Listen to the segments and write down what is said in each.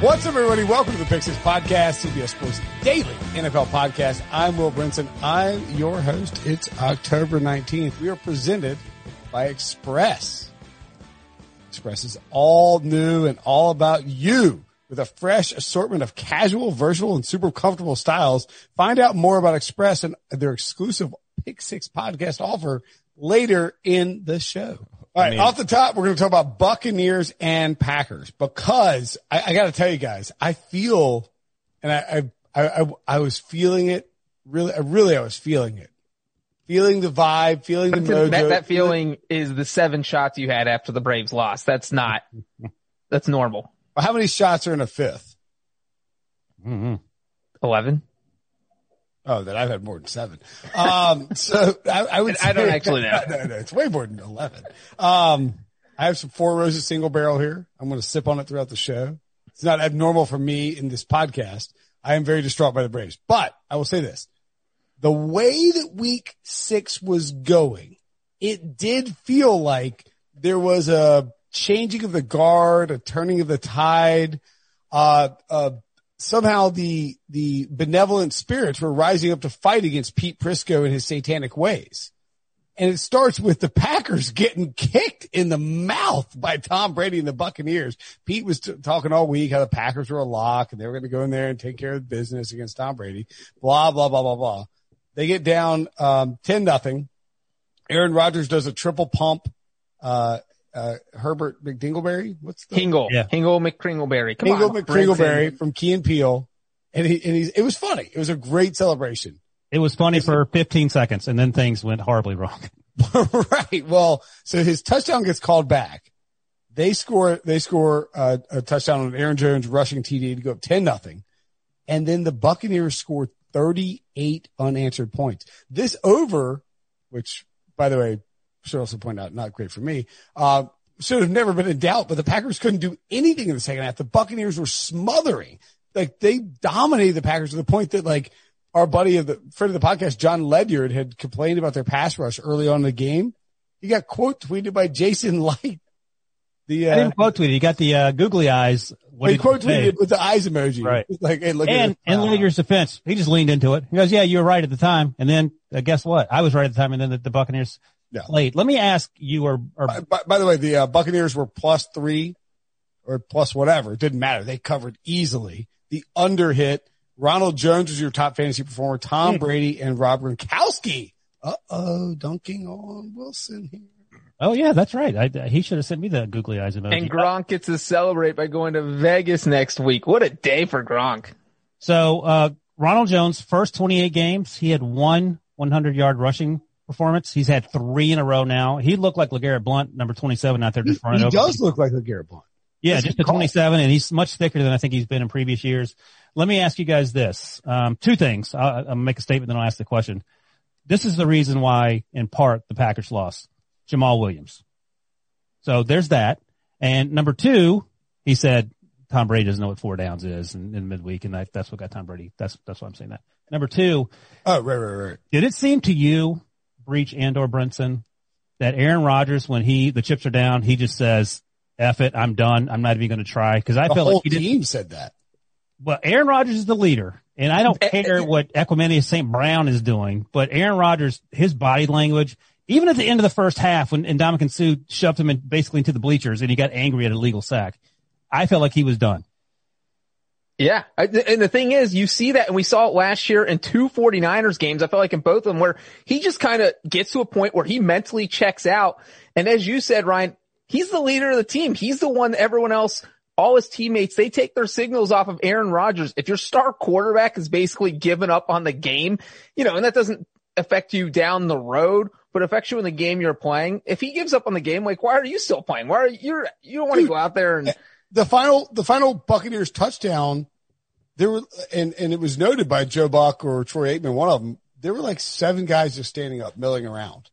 What's up, everybody? Welcome to the Pick Six Podcast, CBS Sports Daily NFL Podcast. I'm Will Brinson. I'm your host. It's October 19th. We are presented by Express. Express is all new and all about you with a fresh assortment of casual, versatile, and super comfortable styles. Find out more about Express and their exclusive Pick Six podcast offer later in the show. All right, I mean, off the top, we're going to talk about Buccaneers and Packers because I, I got to tell you guys, I feel, and I, I, I, I, was feeling it really, really, I was feeling it, feeling the vibe, feeling the mojo. That, that feeling is the seven shots you had after the Braves lost. That's not, that's normal. How many shots are in a 5th mm-hmm. Eleven. Oh, that I've had more than seven. Um, so I, I would. I don't actually know. No, no, it's way more than eleven. Um, I have some Four Roses single barrel here. I'm going to sip on it throughout the show. It's not abnormal for me in this podcast. I am very distraught by the Braves, but I will say this: the way that Week Six was going, it did feel like there was a changing of the guard, a turning of the tide, uh, uh, somehow the the benevolent spirits were rising up to fight against Pete Prisco and his satanic ways. And it starts with the Packers getting kicked in the mouth by Tom Brady and the Buccaneers. Pete was t- talking all week how the Packers were a lock and they were going to go in there and take care of business against Tom Brady. Blah blah blah blah blah. They get down um, ten nothing. Aaron Rodgers does a triple pump. Uh, uh, Herbert McDingleberry. What's the Hingle? Yeah. Hingle McCringleberry. Come Hingle on, McCringleberry from Key and Peele. And he, and he's, it was funny. It was a great celebration. It was funny for 15 seconds and then things went horribly wrong. right. Well, so his touchdown gets called back. They score, they score a, a touchdown on Aaron Jones rushing TD to go up 10 nothing. And then the Buccaneers score 38 unanswered points. This over, which by the way, should also point out, not great for me. Uh, should have never been in doubt, but the Packers couldn't do anything in the second half. The Buccaneers were smothering. Like they dominated the Packers to the point that like our buddy of the friend of the podcast, John Ledyard had complained about their pass rush early on in the game. He got quote tweeted by Jason Light. The, uh, I didn't quote tweet. He got the, uh, googly eyes. What he quote tweeted with the eyes emoji. Right. Like, hey, look and, at And Ledyard's defense, he just leaned into it. He goes, yeah, you were right at the time. And then uh, guess what? I was right at the time. And then the, the Buccaneers yeah. late. Let me ask you or, or by, by, by, the way, the uh, Buccaneers were plus three or plus whatever. It didn't matter. They covered easily. The under hit. Ronald Jones was your top fantasy performer. Tom hmm. Brady and Rob Gronkowski. Uh oh, dunking on Wilson here. Oh yeah, that's right. I, he should have sent me the googly eyes emoji. And Gronk gets to celebrate by going to Vegas next week. What a day for Gronk. So, uh, Ronald Jones, first 28 games, he had one 100 yard rushing performance. He's had three in a row now. He looked like LeGarrette Blunt, number 27 out there just running he over. He does look like LeGarrette Blunt. Yeah, That's just a 27 and he's much thicker than I think he's been in previous years. Let me ask you guys this. Um, two things. I'll, I'll make a statement then I'll ask the question. This is the reason why, in part, the Packers lost. Jamaal Williams. So there's that. And number two, he said Tom Brady doesn't know what four downs is in, in midweek, and that, that's what got Tom Brady. That's that's why I'm saying that. Number two. Oh, right, right, right. Did it seem to you Breech and or Brinson that Aaron Rodgers, when he, the chips are down, he just says, F it, I'm done. I'm not even going to try. Cause I the felt whole like he team said that. Well, Aaron Rodgers is the leader and I don't eh, eh, care eh. what Equanimeous St. Brown is doing, but Aaron Rodgers, his body language, even at the end of the first half when Ndamukong Suh shoved him in basically into the bleachers and he got angry at a legal sack, I felt like he was done. Yeah. And the thing is, you see that, and we saw it last year in two 49ers games. I felt like in both of them where he just kind of gets to a point where he mentally checks out. And as you said, Ryan, he's the leader of the team. He's the one that everyone else all his teammates, they take their signals off of Aaron Rodgers. If your star quarterback is basically given up on the game, you know, and that doesn't affect you down the road, but affects you in the game you're playing. If he gives up on the game, like, why are you still playing? Why are you, you don't want to go out there and the final, the final Buccaneers touchdown, there were, and, and it was noted by Joe Buck or Troy Aikman, one of them, there were like seven guys just standing up, milling around.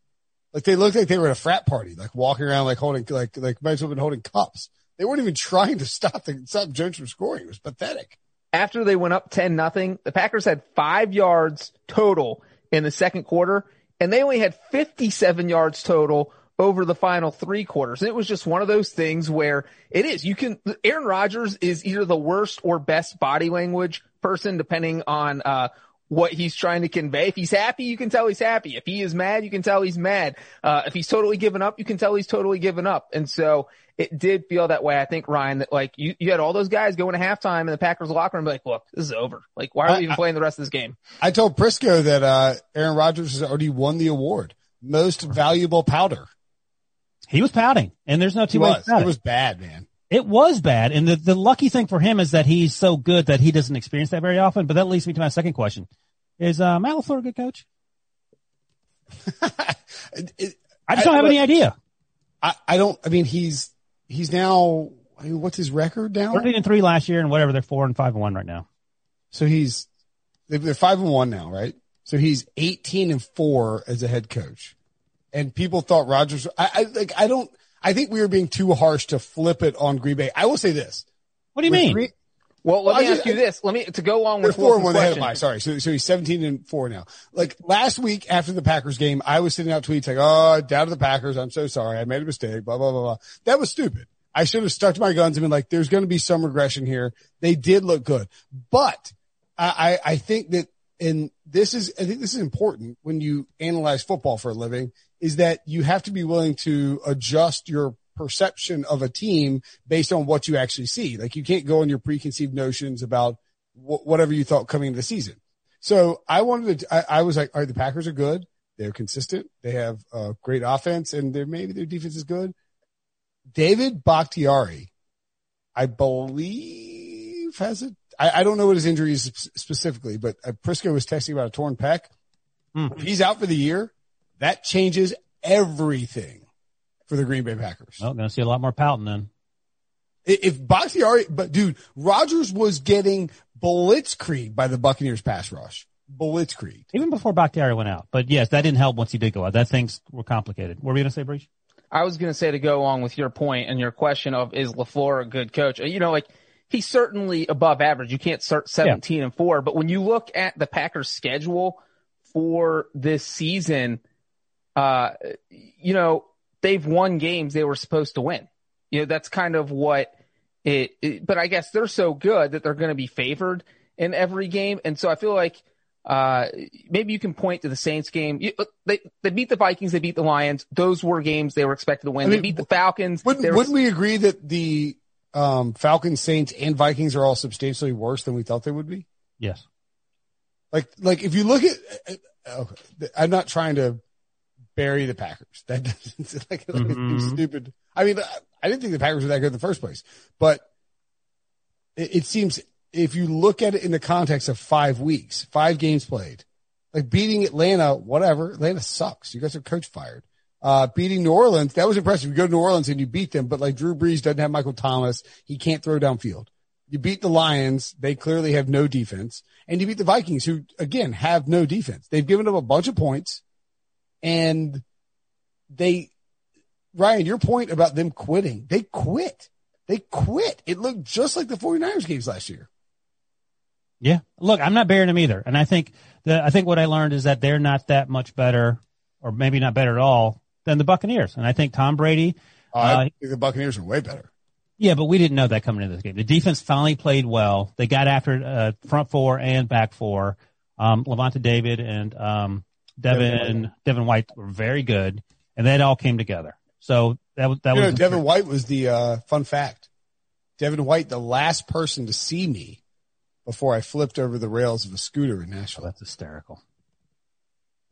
Like they looked like they were at a frat party, like walking around, like holding, like, like might as well have been holding cups. They weren't even trying to stop the, stop Jones from scoring. It was pathetic. After they went up 10 nothing, the Packers had five yards total in the second quarter and they only had 57 yards total over the final three quarters. And it was just one of those things where it is, you can, Aaron Rodgers is either the worst or best body language person, depending on, uh, what he's trying to convey. If he's happy, you can tell he's happy. If he is mad, you can tell he's mad. Uh, if he's totally given up, you can tell he's totally given up. And so it did feel that way. I think Ryan, that like you, you had all those guys going to halftime in the Packers locker room, like, look, this is over. Like, why are we even playing the rest of this game? I told Prisco that, uh, Aaron Rodgers has already won the award. Most valuable powder. He was pouting and there's no two He ways was. about It it. was bad, man. It was bad. And the, the lucky thing for him is that he's so good that he doesn't experience that very often. But that leads me to my second question. Is, uh, Matt LaFleur a good coach? It- it- I just I- don't have any idea. I, I don't, I mean, he's, he's now, I mean, what's his record now? 13 and three last year and whatever. They're four and five and one right now. So he's, they're five and one now, right? So he's 18 and four as a head coach. And people thought Rodgers, I, I like, I don't, I think we were being too harsh to flip it on Green Bay. I will say this. What do you With mean? Green- Well, let Well, me I ask just- you this. Let me, to go along with four and one ahead of my, sorry. So, so he's 17 and four now. Like last week after the Packers game, I was sending out tweets like, oh, down to the Packers. I'm so sorry. I made a mistake, blah, blah, blah, blah. That was stupid. I should have stuck to my guns and been like, there's going to be some regression here. They did look good, but I, I, I think that, and this is, I think this is important when you analyze football for a living is that you have to be willing to adjust your perception of a team based on what you actually see. Like you can't go on your preconceived notions about wh- whatever you thought coming into the season. So I wanted to, I, I was like, all right, the Packers are good. They're consistent. They have a great offense and they're, maybe their defense is good. David Bakhtiari, I believe has it. I, I don't know what his injury is sp- specifically, but uh, Prisco was texting about a torn pec. If he's out for the year, that changes everything for the Green Bay Packers. Well, gonna see a lot more pouting then. I- If Bakhtiari, but dude, Rodgers was getting blitzkrieg by the Buccaneers pass rush. Blitzkrieg. Even before Bakhtiari went out. But yes, that didn't help once he did go out. That things were complicated. What were we gonna say, Breech? I was going to say to go along with your point and your question of is LaFleur a good coach? You know, like he's certainly above average. You can't start 17 and four, but when you look at the Packers schedule for this season, uh, you know, they've won games they were supposed to win. You know, that's kind of what it, it but I guess they're so good that they're going to be favored in every game. And so I feel like, uh, maybe you can point to the Saints game. You, they, they beat the Vikings. They beat the Lions. Those were games they were expected to win. I they beat the Falcons. Wouldn't, were- wouldn't we agree that the um, Falcons, Saints, and Vikings are all substantially worse than we thought they would be? Yes. Like, like if you look at, uh, okay, I'm not trying to bury the Packers. That doesn't like, like Mhm. stupid. I mean, I didn't think the Packers were that good in the first place, but it, it seems if you look at it in the context of five weeks, five games played, like beating Atlanta, whatever, Atlanta sucks. You guys are coach fired. Uh, beating New Orleans, that was impressive. You go to New Orleans and you beat them, but like Drew Brees doesn't have Michael Thomas. He can't throw downfield. You beat the Lions. They clearly have no defense. And you beat the Vikings, who again have no defense. They've given up a bunch of points and they, Ryan, your point about them quitting, they quit. They quit. It looked just like the 49ers games last year. Yeah. Look, I'm not burying them either. And I think the, I think what I learned is that they're not that much better or maybe not better at all than the Buccaneers. And I think Tom Brady, Uh, I think the Buccaneers are way better. yeah, but we didn't know that coming into this game. The defense finally played well. They got after, uh, front four and back four. Um, Lavonte David and, um, Devin Devin, White were very good and that all came together. So that was, that You know, was, Devin White was the uh, fun fact. Devin White, the last person to see me before I flipped over the rails of a scooter in Oh, Nashville. that's hysterical.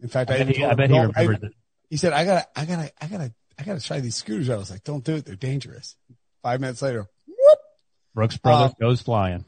In fact, I I, bet he, I bet he "Don't- I- remembered he said, I gotta, I gotta, I gotta, I gotta try these scooters. I was like, don't do it. They're dangerous. Five minutes later, whoop. Brooks brother Um, goes flying.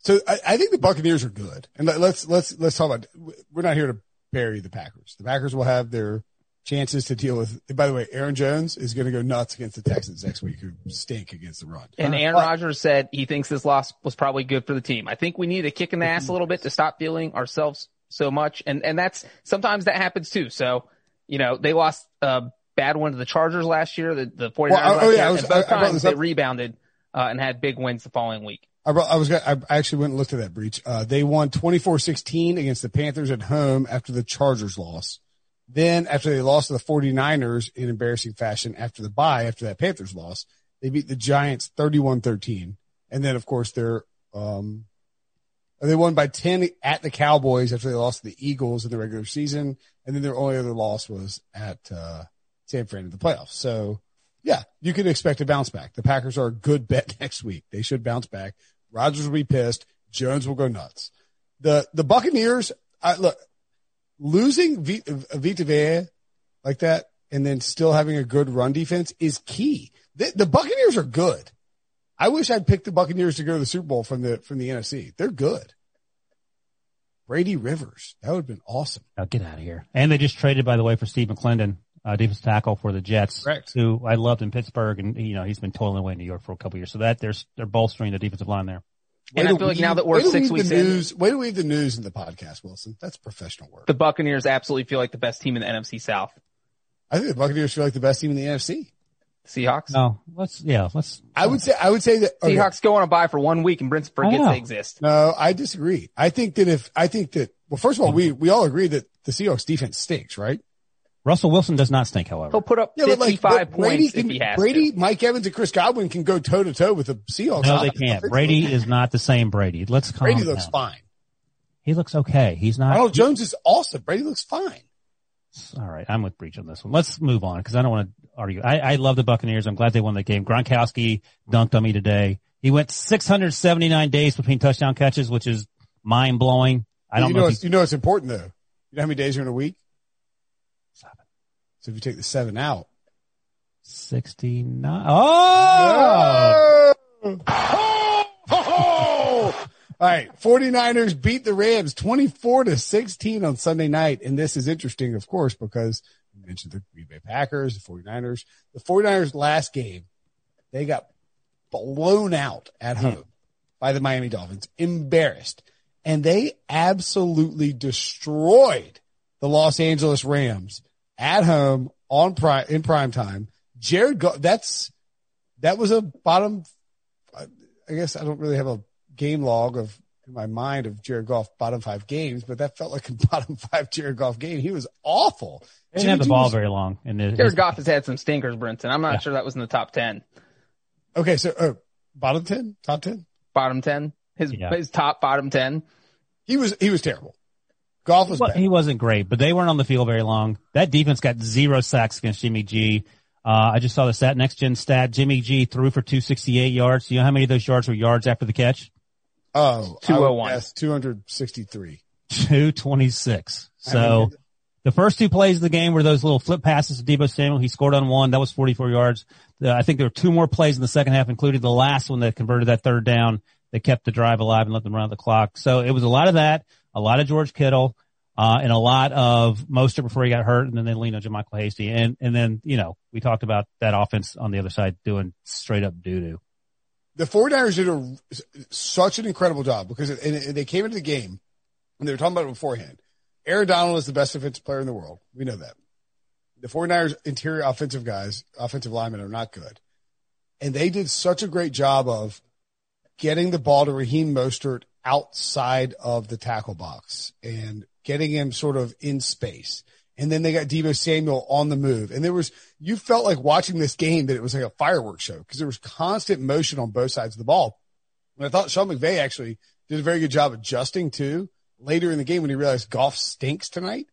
So I, I think the Buccaneers are good, and let, let's let's let's talk about. We're not here to bury the Packers. The Packers will have their chances to deal with. By the way, Aaron Jones is going to go nuts against the Texans next week, who stink against the run. And Aaron Uh, Rodgers said he thinks this loss was probably good for the team. I think we need a kick in the ass a little bit to stop feeling ourselves so much. And, and that's sometimes that happens too. So, you know, they lost a bad one to the Chargers last year, the, the 49ers Well, I- last oh, yeah, year, was- and both I- I times this they rebounded, uh, and had big wins the following week. I, I was I actually went and looked at that Breech. Uh, they won 24-16 against the Panthers at home after the Chargers loss. Then after they lost to the 49ers in embarrassing fashion after the bye, after that Panthers loss, they beat the Giants 31-13. And then of course they're, um, they won by 10 at the Cowboys after they lost to the Eagles in the regular season. And then their only other loss was at, uh, San Fran in the playoffs. So yeah, you can expect a bounce back. The Packers are a good bet next week. They should bounce back. Rodgers will be pissed. Jones will go nuts. The, the Buccaneers, I, look, losing V- Vita Vea like that and then still having a good run defense is key. The, the Buccaneers are good. I wish I'd picked the Buccaneers to go to the Super Bowl from the, from the NFC. They're good. Brady Rivers. That would have been awesome. Now get out of here. And they just traded, by the way, for Steve McClendon, uh, defense tackle for the Jets, Correct. who I loved in Pittsburgh, and you know he's been toiling away in New York for a couple years. So that they're they're bolstering the defensive line there. And I to feel like weave- now that we're six weave weeks the in- news, way we weave the news in the podcast, Wilson. That's professional work. The Buccaneers absolutely feel like the best team in the NFC South. I think the Buccaneers feel like the best team in the NFC. Seahawks. No, let's yeah, let's. I would say, I would say that okay, Seahawks go on a bye for one week and Brent forgets know. they exist. No, I disagree. I think that if, I think that, well, first of all, we, we all agree that the Seahawks defense stinks, right? Russell Wilson does not stink, however. He'll put up Yeah, but like 55 Brady, points can, if he has Brady, to. Mike Evans and Chris Godwin can go toe to toe with the Seahawks. No, they can't. Brady is not the same Brady. Let's calm Brady looks down. fine. He looks okay. He's not. Ronald Jones is awesome. Brady looks fine. All right, I'm with Breech on this one. Let's move on because I don't want to argue. I, I love the Buccaneers. I'm glad they won the game. Gronkowski dunked on me today. He went 679 days between touchdown catches, which is mind blowing. I don't you know. know, if it's, you know, it's important though. You know how many days are in a week? So if you take the seven out, 69. Oh, All right. 49ers beat the Rams 24 to 16 on Sunday night. And this is interesting, of course, because we mentioned the Green Bay Packers, the 49ers. The 49ers last game, they got blown out at hmm. home by the Miami Dolphins, embarrassed. And they absolutely destroyed the Los Angeles Rams at home on prime, in prime time. Jared, Go- that's, that was a bottom I guess I don't really have a game log of in my mind of Jared Goff bottom five games, but that felt like a bottom five Jared Goff game. He was awful. they didn't have the ball was- very long. And it, Jared Goff has had some stinkers, Brinson. I'm not Yeah. sure that was in the top 10. Okay, so uh, bottom ten, top ten. Bottom 10. His, Yeah. his top bottom 10. He was he was terrible. Goff was Well, bad. he wasn't great, but they weren't on the field very long. That defense got zero sacks against Jimmy G. Uh, I just saw the stat, next gen stat. Jimmy G threw for 268 yards. Do you know how many of those yards were yards after the catch? oh, 201. two hundred sixty three. 226. So the first two plays of the game were those little flip passes to Deebo Samuel. He scored on one. That was 44 yards. Uh, I think there were two more plays in the second half, including the last one that converted that third down that kept the drive alive and let them run out the clock. So it was a lot of that, a lot of George Kittle, uh, and a lot of Mostert before he got hurt, and then they leaned on JaMycal Hasty. And, and then, you know, we talked about that offense on the other side doing straight up doo doo. The 49ers did a, such an incredible job because it, and they came into the game and they were talking about it beforehand. Aaron Donald is the best defensive player in the world. We know that. The 49ers interior offensive guys, offensive linemen are not good. And they did such a great job of getting the ball to Raheem Mostert outside of the tackle box and getting him sort of in space. And then they got Deebo Samuel on the move. And there was, you felt like watching this game that it was like a fireworks show because there was constant motion on both sides of the ball. And I thought Sean McVay actually did a very good job adjusting too later in the game when he realized Goff stinks tonight.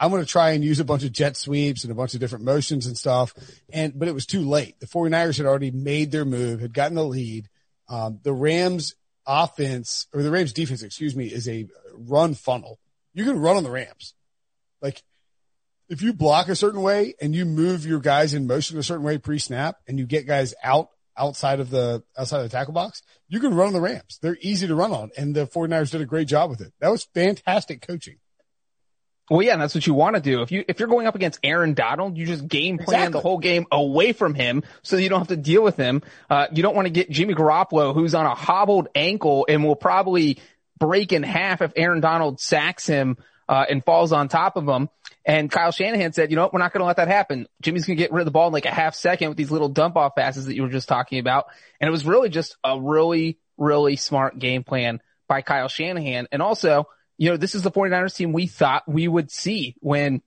I'm going to try and use a bunch of jet sweeps and a bunch of different motions and stuff. And, but it was too late. The 49ers had already made their move, had gotten the lead. Um, the Rams offense or the Rams defense, excuse me, is a run funnel. You can run on the Rams. Like if you block a certain way and you move your guys in motion a certain way pre snap and you get guys out outside of the outside of the tackle box, you can run on the Rams. They're easy to run on, and the 49ers did a great job with it. That was fantastic coaching. Well, yeah, and that's what you want to do. If you if you're going up against Aaron Donald, you just game plan Exactly. the whole game away from him, so you don't have to deal with him. Uh, you don't want to get Jimmy Garoppolo, who's on a hobbled ankle and will probably break in half if Aaron Donald sacks him uh, and falls on top of him. And Kyle Shanahan said, you know what, we're not going to let that happen. Jimmy's going to get rid of the ball in like a half second with these little dump off passes that you were just talking about. And it was really just a really, really smart game plan by Kyle Shanahan. And also, you know, this is the 49ers team we thought we would see when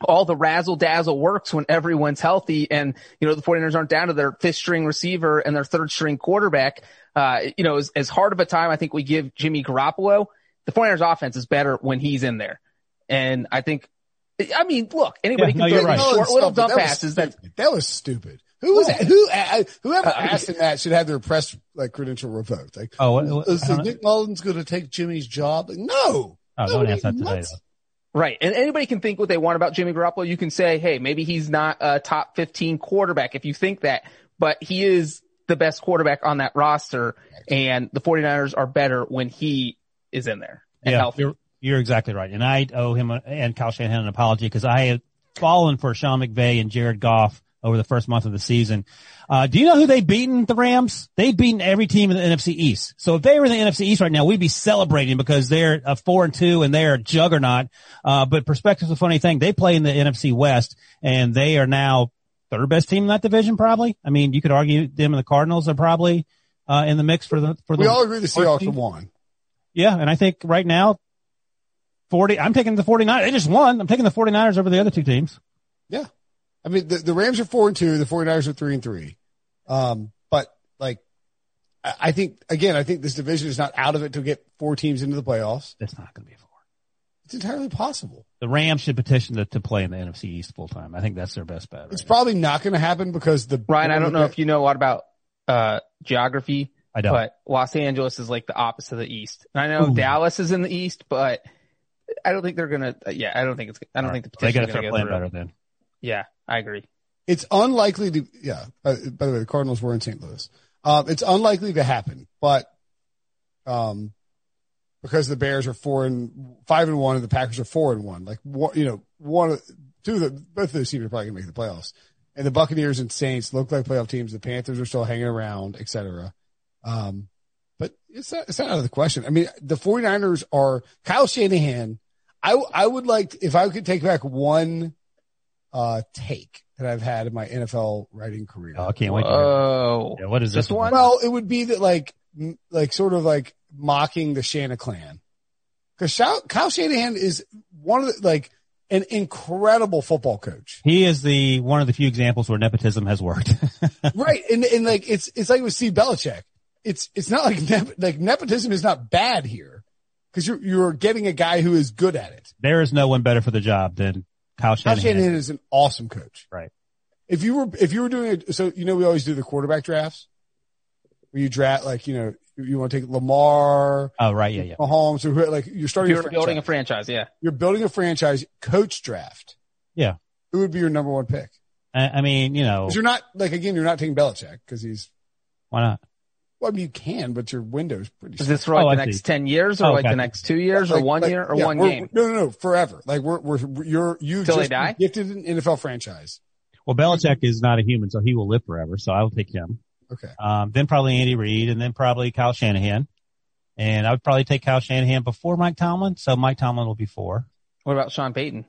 all the razzle dazzle works when everyone's healthy and, you know, the 49ers aren't down to their fifth string receiver and their third string quarterback. Uh, you know, as, as hard of a time I think we give Jimmy Garoppolo, the 49ers offense is better when he's in there. And I think, I mean, look, anybody Yeah, can you're throw right. short little it. dump That was passes that. That was stupid. Who was that? Who, uh, whoever asked him that should have their press like credential revoked. Like, Oh, what- what- is I don't know. Nick Mullens going to take Jimmy's job? Like, no. Oh, No, don't ask that today. Right. And anybody can think what they want about Jimmy Garoppolo. You can say, hey, maybe he's not a top 15 quarterback if you think that, but he is the best quarterback on that roster and the 49ers are better when he is in there and Yeah, healthy. you're, you're exactly right. And I owe him a, and Kyle Shanahan an apology because I had fallen for Sean McVay and Jared Goff over the first month of the season. Uh, do you know who they've beaten, the Rams? They've beaten every team in the NFC East. So if they were in the NFC East right now, we'd be celebrating because they're a four and two and they're a juggernaut. Uh, but perspective's a funny thing. They play in the NFC West and they are now third best team in that division, probably. I mean, you could argue them and the Cardinals are probably, uh, in the mix for the, for the. We all agree the Seahawks team. have won. Yeah, and I think right now, 40, I'm taking the 49 They just won. I'm taking the 49ers over the other two teams. Yeah. I mean, the, the Rams are four and two. The 49ers are three and three. Um, but like, I, I think, again, I think this division is not out of it to get four teams into the playoffs. That's not going to be a four. It's entirely possible. The Rams should petition to, to play in the NFC East full time. I think that's their best bet. It's Right probably not going to happen because the Brian. I don't know if you know a lot about, uh, geography, I don't. but Los Angeles is like the opposite of the East. And I know Ooh. Dallas is in the East, but I don't think they're going to, yeah, I don't think it's, I don't All think the right. they got to is start going to playing better then. Yeah, I agree. it's unlikely to, yeah. By, by the way, the Cardinals were in St. Louis. Um, it's unlikely to happen, but, um, because the Bears are four and five and one and the Packers are four and one, like you know, one, two of the, both of those teams are probably to make the playoffs. And the Buccaneers and Saints look like playoff teams. The Panthers are still hanging around, et cetera. Um, but it's not, it's not out of the question. I mean, the 49ers are Kyle Shanahan. I, I would like, if I could take back one, uh, take that I've had in my NFL writing career. Oh, I can't wait Oh, Yeah, what is Just this? one? Well, it would be that like, like sort of like mocking the Shana clan. Cause Shao- Kyle Shanahan is one of the, like an incredible football coach. He is the one of the few examples where nepotism has worked. right. And, and like, it's, it's like with Steve Belichick. It's, it's not like, nep- like nepotism is not bad here. Cause you're, you're getting a guy who is good at it. there is no one better for the job than Kyle Kyle Shanahan. Shanahan is an awesome coach. Right. If you were, if you were doing it, so, you know, we always do the quarterback drafts where you draft, like, you know, you want to take Lamar, Oh, right. Yeah. Yeah. Mahomes, or who, like you're starting You're a building a franchise. franchise, yeah. you're building a franchise coach draft. Yeah. Who would be your number one pick? I, I mean, you know, you're not like again, you're not taking Belichick because he's why not? Well, I mean, you can, but your window's pretty. Is this for like Oh, the I next see. 10 years or Oh, like the next two years or Like- one like- year or yeah, one we're- game? No, no, no, forever. Like we're we're you're you Till they just die? gifted an NFL franchise. Well, Belichick is not a human, so he will live forever. So I will take him. Okay, Um, then probably Andy Reid, and then probably Kyle Shanahan. And I would probably take Kyle Shanahan before Mike Tomlin. So Mike Tomlin will be four. What about Sean Payton?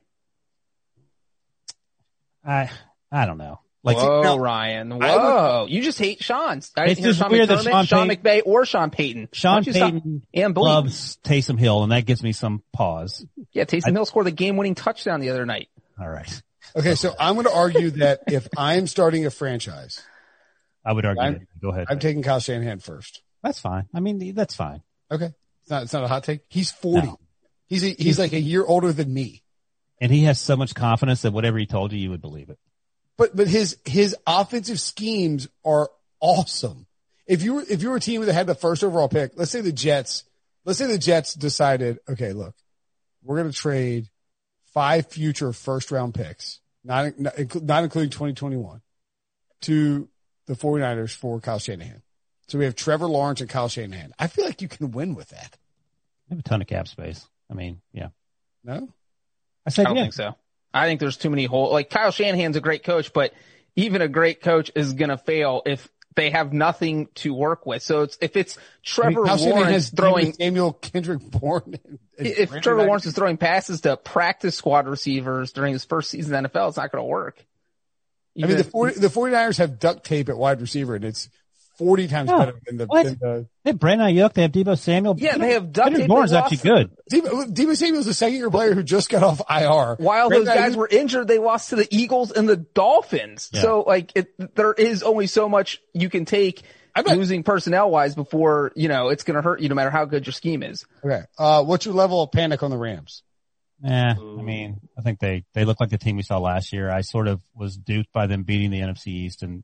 I I don't know. Like Whoa, now, Ryan. I Whoa. you just hate Sean's. I It's just Sean weird that McDermott, Sean Sean, Payton- McVay, or Sean Payton. Sean don't you stop Payton and loves Taysom Hill, and that gives me some pause. Yeah, Taysom Hill scored the game-winning touchdown the other night. All right, okay. So I'm going to argue that if I'm starting a franchise, I would argue. That. Go ahead. I'm taking Kyle Shanahan first. that's fine. I mean, that's fine. Okay, it's not it's not a hot take. He's 40. No. He's a, he's like a year older than me. And he has so much confidence that whatever he told you, you would believe it. But but his his offensive schemes are awesome. If you were if you were a team that had the first overall pick, let's say the Jets, let's say the Jets decided, okay, look, we're going to trade five future first round picks, not not, not including 2021, to the 49ers for Kyle Shanahan. So we have Trevor Lawrence and Kyle Shanahan. I feel like you can win with that. I have a ton of cap space. I mean, yeah. No? I I don't yeah. think so. I think there's too many holes. Like Kyle Shanahan's a great coach, but even a great coach is going to fail if they have nothing to work with. So it's, if it's I mean, Trevor Kyle Shanahan Lawrence has throwing, Samuel Kendrick Bourne. and- and if Brandon Trevor. Lawrence is throwing passes to practice squad receivers during his first season in the NFL, it's not going to work. I mean, the, Even- 40, the 49ers have duct tape at wide receiver and it's 40 times Oh, better than the, what? than the They have Brandon Aiyuk. They have Deebo Samuel. Yeah, they have duct Kendrick tape. Bourne's actually good. Deebo, Deebo Samuel's a second year player who just got off IR. While those guys Aiyuk- were injured, they lost to the Eagles and the Dolphins. Yeah. So like it, there is only so much you can take I bet- losing personnel wise before, you know, it's going to hurt you no matter how good your scheme is. Okay. Uh, what's your level of panic on the Rams? Yeah, I mean, I think they they look like the team we saw last year. I sort of was duped by them beating the NFC East, and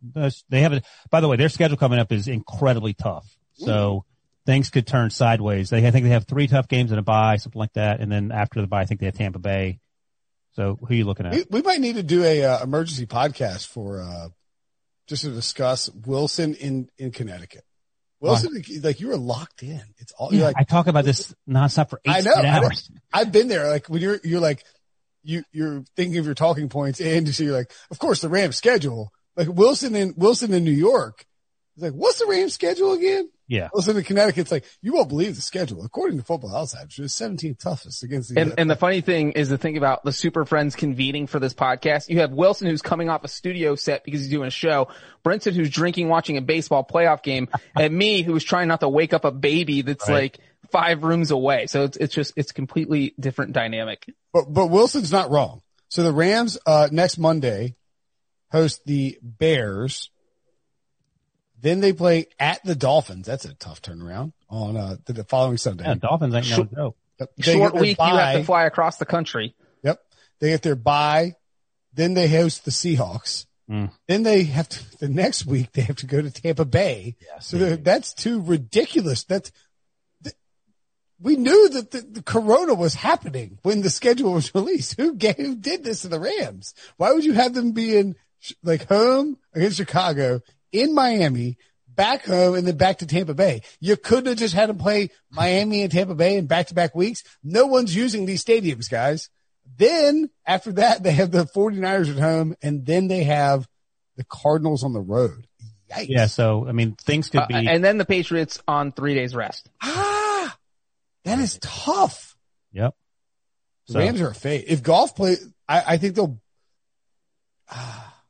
they have it. By the way, their schedule coming up is incredibly tough, so things could turn sideways. They I think they have three tough games in a bye, something like that, and then after the bye, I think they have Tampa Bay. So who are you looking at? We, we might need to do a uh, emergency podcast for uh, just to discuss Wilson in in Connecticut. Wilson, like you were locked in. It's all you're Yeah, like. I talk about this nonstop for eight I know, hours. I have been there. Like when you're you're like you you're thinking of your talking points, and so you're like, of course the Rams schedule. Like Wilson in Wilson in New York. It's like, what's the Rams schedule again? Yeah, Wilson in Connecticut. It's like you won't believe the schedule. According to Football Outsiders, it's 17th toughest against the. And, and the funny thing is to think about the Super Friends convening for this podcast. You have Wilson who's coming off a studio set because he's doing a show, Brinson who's drinking, watching a baseball playoff game, and me who's trying not to wake up a baby that's Right. like five rooms away. So it's, it's just, it's completely different dynamic. But but Wilson's not wrong. So the Rams uh next Monday host the Bears. Then they play at the Dolphins. That's a tough turnaround on uh the, the following Sunday. yeah. Dolphins ain't no Sure. joke. Yep. They Short get their week, you have to fly across the country. Yep. They get their bye. Then they host the Seahawks. Mm. Then they have to, the next week they have to go to Tampa Bay. Yeah, So that's too ridiculous. That's, th- we knew that the, the corona was happening when the schedule was released. Who gave, who did this to the Rams? Why would you have them be in like home against Chicago in Miami, back home and then back to Tampa Bay? You couldn't have just had them play Miami and Tampa Bay in back to back weeks. No one's using these stadiums, guys. Then after that, they have the 49ers at home and then they have the Cardinals on the road. Yikes. yeah. So I mean, things could Uh, be. and then the Patriots on three days rest. Ah, that is tough. yep. The So- Rams are a fate. If Goff play, I, I think they'll. Ah,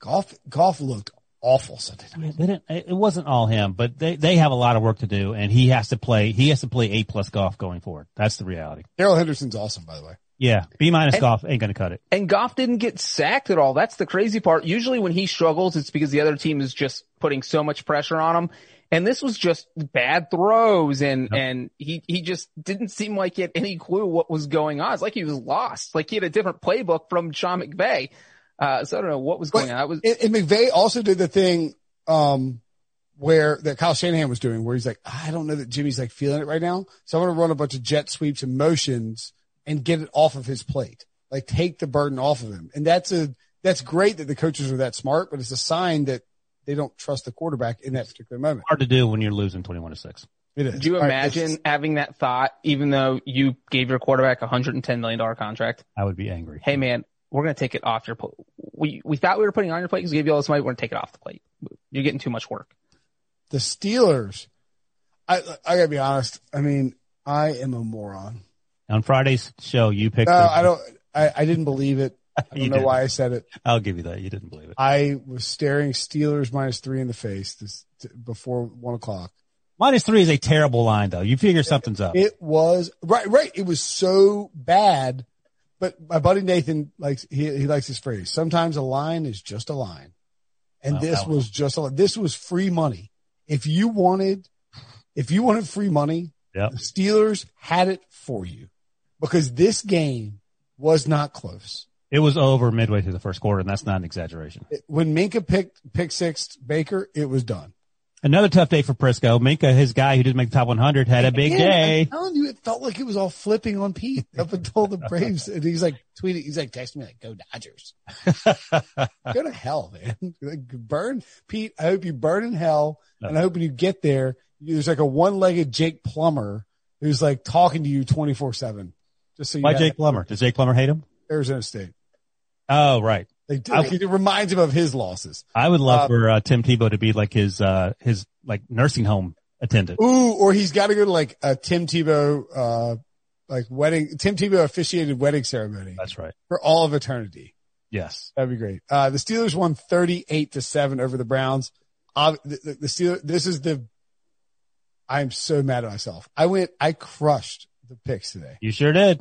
Goff, Goff looked awful Sunday night. Yeah, they didn't, it it wasn't all him, but they, they have a lot of work to do and he has to play, he has to play A plus Goff going forward. That's the reality. Daryl Henderson's awesome, by the way. Yeah. B minus minus Goff ain't going to cut it. And Goff didn't get sacked at all. That's the crazy part. Usually when he struggles, it's because the other team is just putting so much pressure on him. And this was just bad throws and, Yep. and he, he just didn't seem like he had any clue what was going on. It's like he was lost. Like he had a different playbook from Sean McVay. Uh, so I don't know what was going But- on. I was, And, and McVay also did the thing, um, where that Kyle Shanahan was doing, where he's like, I don't know that Jimmy's like feeling it right now. So I'm going to run a bunch of jet sweeps and motions and get it off of his plate. Like take the burden off of him. And that's a, that's great that the coaches are that smart, but it's a sign that they don't trust the quarterback in that particular moment. Hard to do when you're losing 21 to 6. It is. do you All right, imagine let's- having that thought, even though you gave your quarterback a hundred and ten million dollar contract? I would be angry. Hey man, we're going to take it off your plate. We, we thought we were putting it on your plate because we gave you all this money. We're going to take it off the plate. You're getting too much work. the Steelers, I, I gotta be honest. I mean, I am a moron. On Friday's show, you picked. No, the- I don't, I, I didn't believe it. I don't know did. why I said it. I'll give you that. You didn't believe it. I was staring Steelers minus three in the face this, t- before one o'clock. Minus three is a terrible line though. You figure something's up. It was right, right. It was so bad. But my buddy Nathan likes he he likes his phrase. Sometimes a line is just a line, and Well, this was just a this was free money. If you wanted, if you wanted free money, Yep. the Steelers had it for you because this game was not close. It was over midway through the first quarter, and that's not an exaggeration. When Minkah picked pick six Baker, it was done. Another tough day for Prisco. Minkah, his guy who didn't make the top 100, had a big Yeah, day. I'm telling you, it felt like it was all flipping on Pete up until the Braves. And he's like tweeting, he's like texting me like, "Go Dodgers, go to hell, man! Like, burn, Pete. I hope you burn in hell, and I hope when you get there, there's like a one-legged Jake Plummer who's like talking to you 24 seven. Just so you Why Jake Plummer? Does Jake Plummer hate him? Arizona State. Oh, right. They do. I- it reminds him of his losses. I would love Uh, for uh, Tim Tebow to be like his, uh, his like nursing home attendant. Ooh, or he's got to go to like a Tim Tebow, uh, like wedding, Tim Tebow officiated wedding ceremony That's right. for all of eternity. Yes. That'd be great. Uh, the Steelers won 38 to seven over the Browns. Uh, the, the, the Steelers, this is the, I'm so mad at myself. I went, I crushed the picks today. You sure did.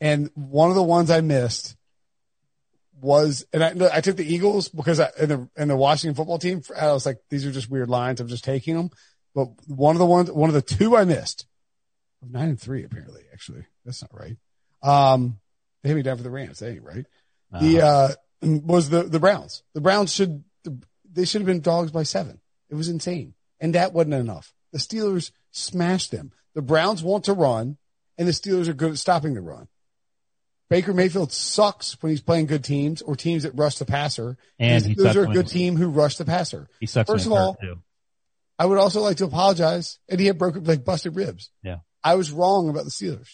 And one of the ones I missed was, and I, I took the Eagles because I, in the, in the Washington football team, I was like, these are just weird lines. I'm just taking them. But one of the ones, one of the two I missed, nine and three apparently, actually. That's not right. Um, they hit me down for the Rams. That ain't right. The, Uh-huh. uh, was the, the Browns. The Browns should, they should have been dogs by seven. It was insane. And that wasn't enough. The Steelers smashed them. The Browns want to run and the Steelers are good at stopping the run. Baker Mayfield sucks when he's playing good teams or teams that rush the passer. and the he Steelers sucks are a good he- team who rush the passer. He sucks First when of all, too. I would also like to apologize. And he had broken, like busted ribs. Yeah. I was wrong about the Steelers.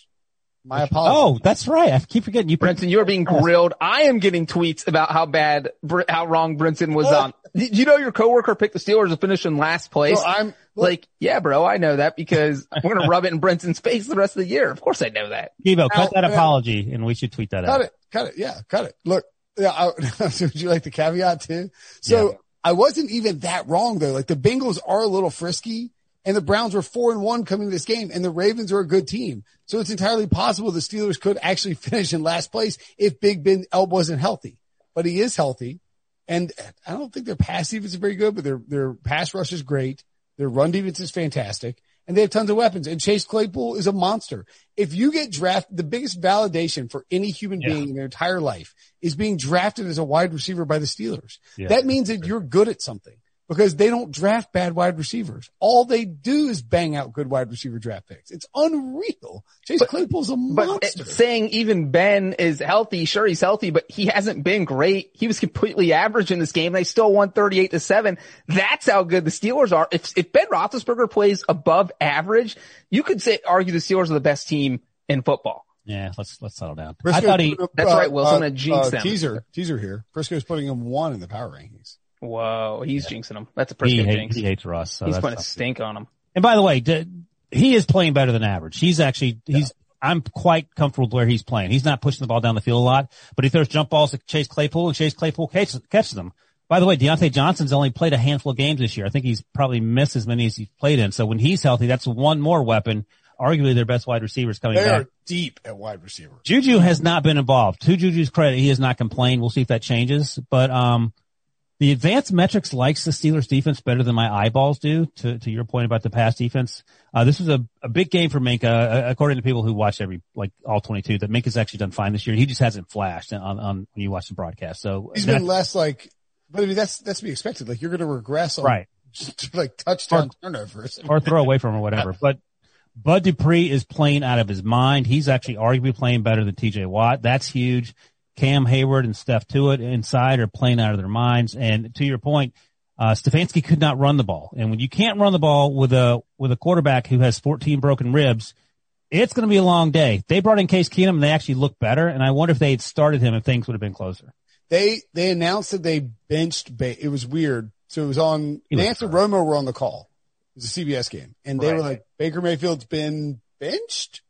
My apologies. Oh, that's right. I keep forgetting you. Brenton, you are being grilled. I am getting tweets about how bad, how wrong Brinson was oh. on. Did you know your coworker picked the Steelers to finish in last place? So I'm like, yeah, bro, I know that because we're going to rub it in Brinson's face the rest of the year. Of course I know that. Devo, cut Now- that now- apology and we should tweet that Cut out. Cut it. Cut it. Yeah. Cut it. Look. Yeah. I, would you like the caveat too? So Yeah. I wasn't even that wrong though. Like the Bengals are a little frisky and the Browns were four and one coming to this game and the Ravens are a good team. So it's entirely possible the Steelers could actually finish in last place if Big Ben Elb wasn't healthy, but he is healthy. And I don't think their pass defense is very good, but their, their pass rush is great. Their run defense is fantastic and they have tons of weapons and Chase Claypool is a monster. If you get drafted, the biggest validation for any human Yeah. being in their entire life is being drafted as a wide receiver by the Steelers. Yeah. That means that you're good at something because they don't draft bad wide receivers. All they do is bang out good wide receiver draft picks. It's unreal. Chase Claypool's a But monster. saying even Ben is healthy, sure he's healthy, but he hasn't been great. He was completely average in this game. They still won 38 to 7. That's how good the Steelers are. If, if Ben Roethlisberger plays above average, you could say, argue the Steelers are the best team in football. Yeah, let's let's settle down. Prisco's I thought he. putting up, That's right, uh, Wilson, I'm gonna jinx them. Teaser, teaser here. Prisco's putting him one in the power rankings. Whoa, he's jinxing him. That's a He, Prisco hate- jinx. he hates Russ. So he's that's putting a tough. stink on him. And by the way, d- he is playing better than average. He's actually, he's, I'm quite comfortable where he's playing. He's not pushing the ball down the field a lot, but he throws jump balls to Chase Claypool and Chase Claypool catches, catches them. By the way, Diontae Johnson's only played a handful of games this year. I think he's probably missed as many as he's played in. So when he's healthy, that's one more weapon, arguably their best wide receivers coming They back. are deep at wide receiver. Juju has not been involved. To Juju's credit, he has not complained. We'll see if that changes. But um, the advanced metrics likes the Steelers defense better than my eyeballs do. To to your point about the pass defense, uh, this was a, a big game for Minkah. Uh, according to people who watch every like all twenty two, that Minkah's actually done fine this year. He just hasn't flashed on on when you watch the broadcast. So He's been less like, but I mean, that's, that's to be expected. Like you're going to regress on right. like touchdown turnovers. or throw away from or whatever. But Bud Dupree is playing out of his mind. He's actually arguably playing better than TJ Watt. That's huge. Cam Hayward and Steph Tuitt inside are playing out of their minds. And to your point, uh, Stefanski could not run the ball. And when you can't run the ball with a, with a quarterback who has 14 broken ribs, it's going to be a long day. They brought in Case Keenum and they actually looked better. And I wonder if they had started him if things would have been closer. They, they announced that they benched, ba- it was weird. So it was on, He Nance and Romo were on the call. It was a CBS game and they were like, Baker Mayfield's been benched,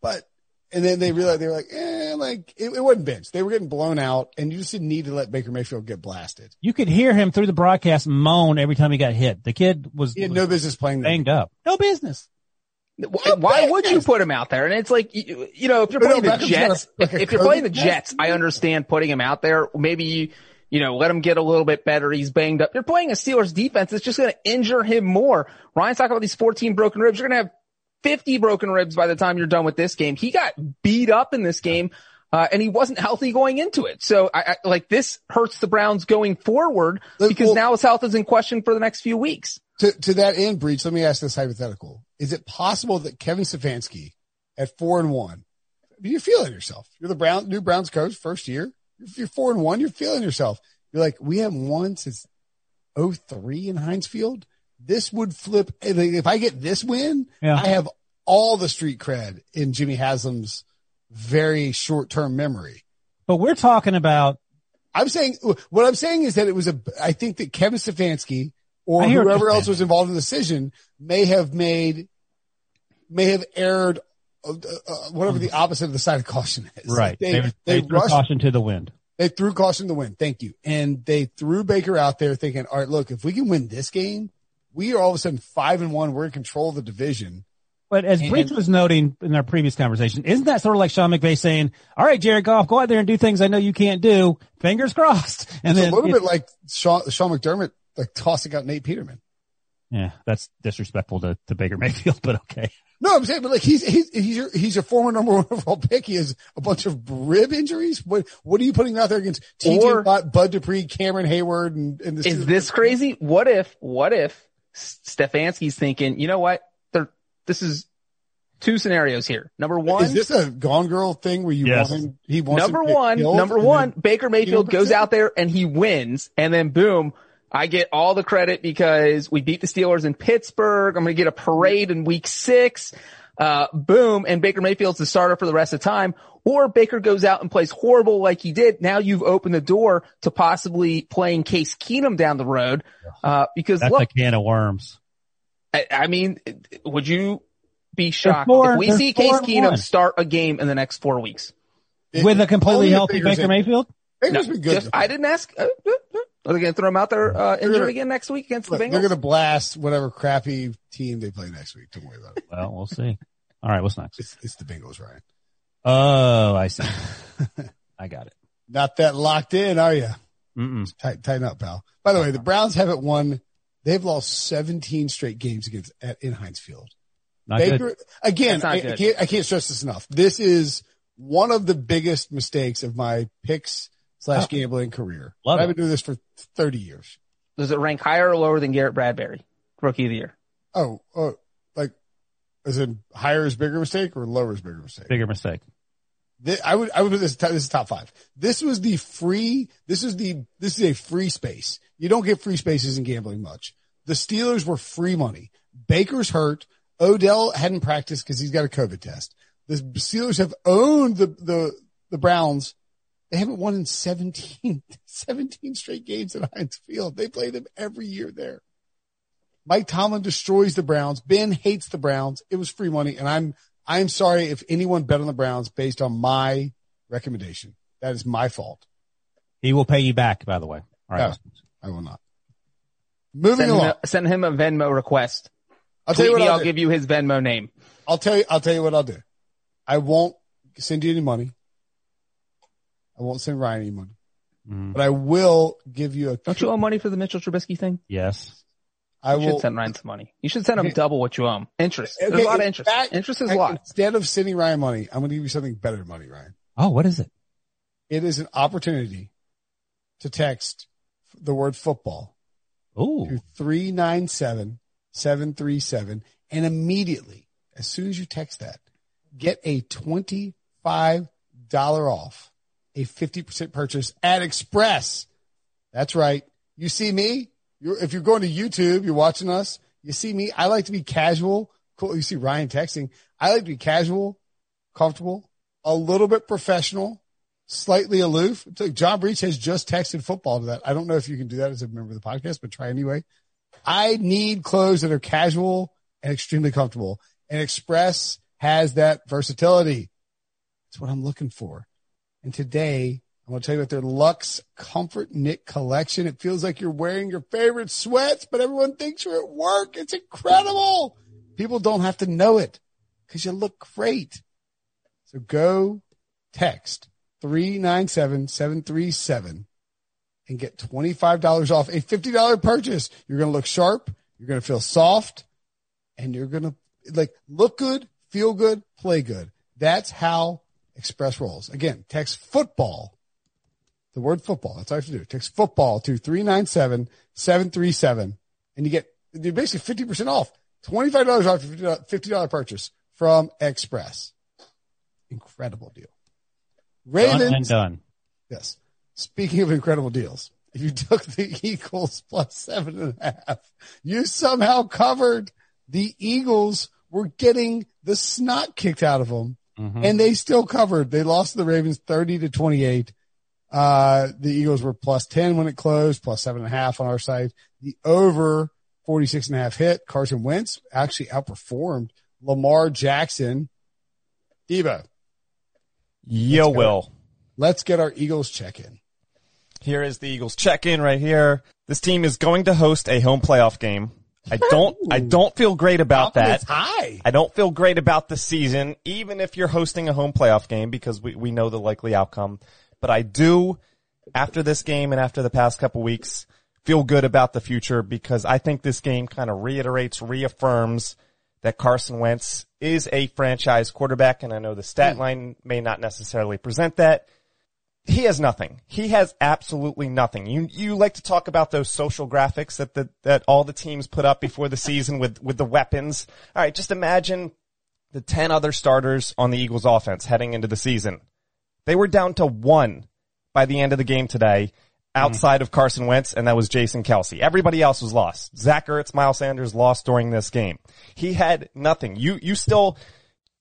but, and then they realized they were like, eh, like it, it wasn't benched. They were getting blown out and you just didn't need to let Baker Mayfield get blasted. You could hear him through the broadcast moan every time he got hit. The kid was, He had was no business playing that. banged up. No business. Why- Why would you put him out there? And it's like, you, you know, if you're But no, playing the Jets, like if, if you're playing the Jets, I understand putting him out there. Maybe you, you know, let him get a little bit better. He's banged up. You're playing a Steelers defense It's just going to injure him more. Ryan's talking about these 14 broken ribs. You're going to have 50 broken ribs by the time you're done with this game. He got beat up in this game. Uh, and he wasn't healthy going into it. So I, I like this hurts the Browns going forward because well- now his health is in question for the next few weeks. To, to that end, Breech, let me ask this hypothetical. Is it possible that Kevin Stefanski at four and one, you're feeling yourself. You're the Brown, new Browns coach, first year. If you're four and one, you're feeling yourself. You're like, we haven't won since 03 in Heinz Field. This would flip. If I get this win, Yeah. I have all the street cred in Jimmy Haslam's very short term memory. But we're talking about I'm saying what I'm saying is that it was a. I think that Kevin Stefanski or I hear what whoever else was involved in the decision may have made, may have erred, uh, uh, whatever the opposite of the side of caution is. right. They They, they, they, threw rushed. caution to the wind. They threw caution to the wind. Thank you. And they threw Baker out there thinking, all right, look, if we can win this game, we are all of a sudden five and one. We're in control of the division. But as And- Breech was noting in our previous conversation, isn't that sort of like Sean McVay saying, all right, Jared Goff, go out there and do things I know you can't do. Fingers crossed. And It's then, a little bit like Sean, Sean McDermott, like tossing out Nate Peterman. yeah, that's disrespectful to, to Baker Mayfield, but okay. No, I'm saying, but like he's he's he's your he's your former number one overall pick. He has a bunch of rib injuries. What what are you putting out there against TJ Watt, Bud Dupree, Cameron Heyward, and, and this Is this crazy? What if, what if Stefanski's thinking, you know what? There, this is two scenarios here. Number one, Is this a Gone Girl thing where you Yes. want him? He wants number him one, killed number one, Baker Mayfield know, goes out there and he wins, and then boom, I get all the credit because we beat the Steelers in Pittsburgh. I'm going to get a parade in week six. Uh, boom, and Baker Mayfield's the starter for the rest of the time. Or Baker goes out and plays horrible like he did. Now you've opened the door to possibly playing Case Keenum down the road. Uh, because That's look, a can of worms. I, I mean, would you be shocked four- if we see Case and Keenum one. start a game in the next four weeks? It- With a completely healthy Baker's Baker in- Mayfield? Baker's No, been good. just- I didn't ask. Uh, uh, uh, Are they going to throw him out there uh, injured gonna- again next week against Look, the Bengals? they're going to blast whatever crappy team they play next week. Don't worry about it. Well, we'll see. All right. What's next? It's, it's the Bengals, Ryan. Oh, I see. I got it. Not that locked in, are you? Tight, tighten up, pal. By the way, the Browns haven't won. They've lost 17 straight games against at, in Heinz Field. Not Baker good. again. Not I, I can't. I can't stress this enough. This is one of the biggest mistakes of my picks slash gambling career. Love I've it. been doing this for 30 years. Does it rank higher or lower than Garrett Bradbury, rookie of the year? Oh, oh, like, is it higher is bigger mistake or lower is bigger mistake? Bigger mistake. Thi- I would, I would put this, this is top five. This was the free, this is the, this is a free space. You don't get free spaces in gambling much. The Steelers were free money. Baker's hurt. Odell hadn't practiced because he's got a COVID test. The Steelers have owned the, the, the Browns. They haven't won in 17, 17 straight games at Heinz Field. They play them every year there. Mike Tomlin destroys the Browns. Ben hates the Browns. It was free money. And I'm, I'm sorry if anyone bet on the Browns based on my recommendation. That is my fault. He will pay you back, by the way. All right. I will not. Moving Send him, along. a, send him a Venmo request. I'll tell you what me, I'll, I'll give you his Venmo name. I'll tell you, I'll tell you what I'll do. I won't send you any money. I won't send Ryan any money, Mhm. but I will give you a, Don't you owe money for the Mitchell Trubisky thing? Yes. I You will, should send Ryan some money. You should send him Okay. double what you owe him. Interest. There's Okay, a lot of interest. fact, interest is a lot. Instead of sending Ryan money, I'm going to give you something better than money, Ryan. Oh, what is it? It is an opportunity to text the word football Ooh. to 397 737 and immediately, as soon as you text that, get a $25 off a 50% purchase at Express. That's right. You see me? You're, if you're going to YouTube, you're watching us, you see me. I like to be casual. Cool. You see Ryan texting. I like to be casual, comfortable, a little bit professional, slightly aloof. Like John Breech has just texted football to that. I don't know if you can do that as a member of the podcast, but try anyway. I need clothes that are casual and extremely comfortable. And Express has that versatility. That's what I'm looking for. And today, To tell you about their Lux Comfort Knit collection. It feels like you're wearing your favorite sweats, but everyone thinks you're at work. It's incredible. People don't have to know it because you look great. So go text 397-737 and get $25 off a $50 purchase. You're going to look sharp. You're going to feel soft and you're going to like look good, feel good, play good. That's how Express rolls. Again, text football. The word football. That's all you have to do. Text football to 397-737 and you get You're basically 50% off. $25 off your $50 purchase from Express. Incredible deal. Ravens. Done and done. Yes. Speaking of incredible deals, if you took the Eagles plus seven and a half, you somehow covered the Eagles were getting the snot kicked out of them Mhm. and they still covered. They lost to the Ravens 30 to 28. Uh, the Eagles were plus 10 when it closed, plus seven and a half on our side. The over 46 and a half hit. Carson Wentz actually outperformed Lamar Jackson. Debo, Yo, Let's. Will. let's get our Eagles check in. Here is the Eagles check in right here. This team is going to host a home playoff game. I don't, I don't feel great about that. High. I don't feel great about the season, even if you're hosting a home playoff game because we, we know the likely outcome. But I do, after this game and after the past couple weeks, feel good about the future because I think this game kind of reiterates, reaffirms that Carson Wentz is a franchise quarterback. And I know the stat hmm. line may not necessarily present that. He has nothing. He has absolutely nothing. You you like to talk about those social graphics that the, that all the teams put up before the season with with the weapons. All right, just imagine the 10 other starters on the Eagles offense heading into the season. They were down to one by the end of the game today outside of Carson Wentz, and that was Jason Kelce. Everybody else was lost. Zach Ertz, Miles Sanders lost during this game. He had nothing. You, you still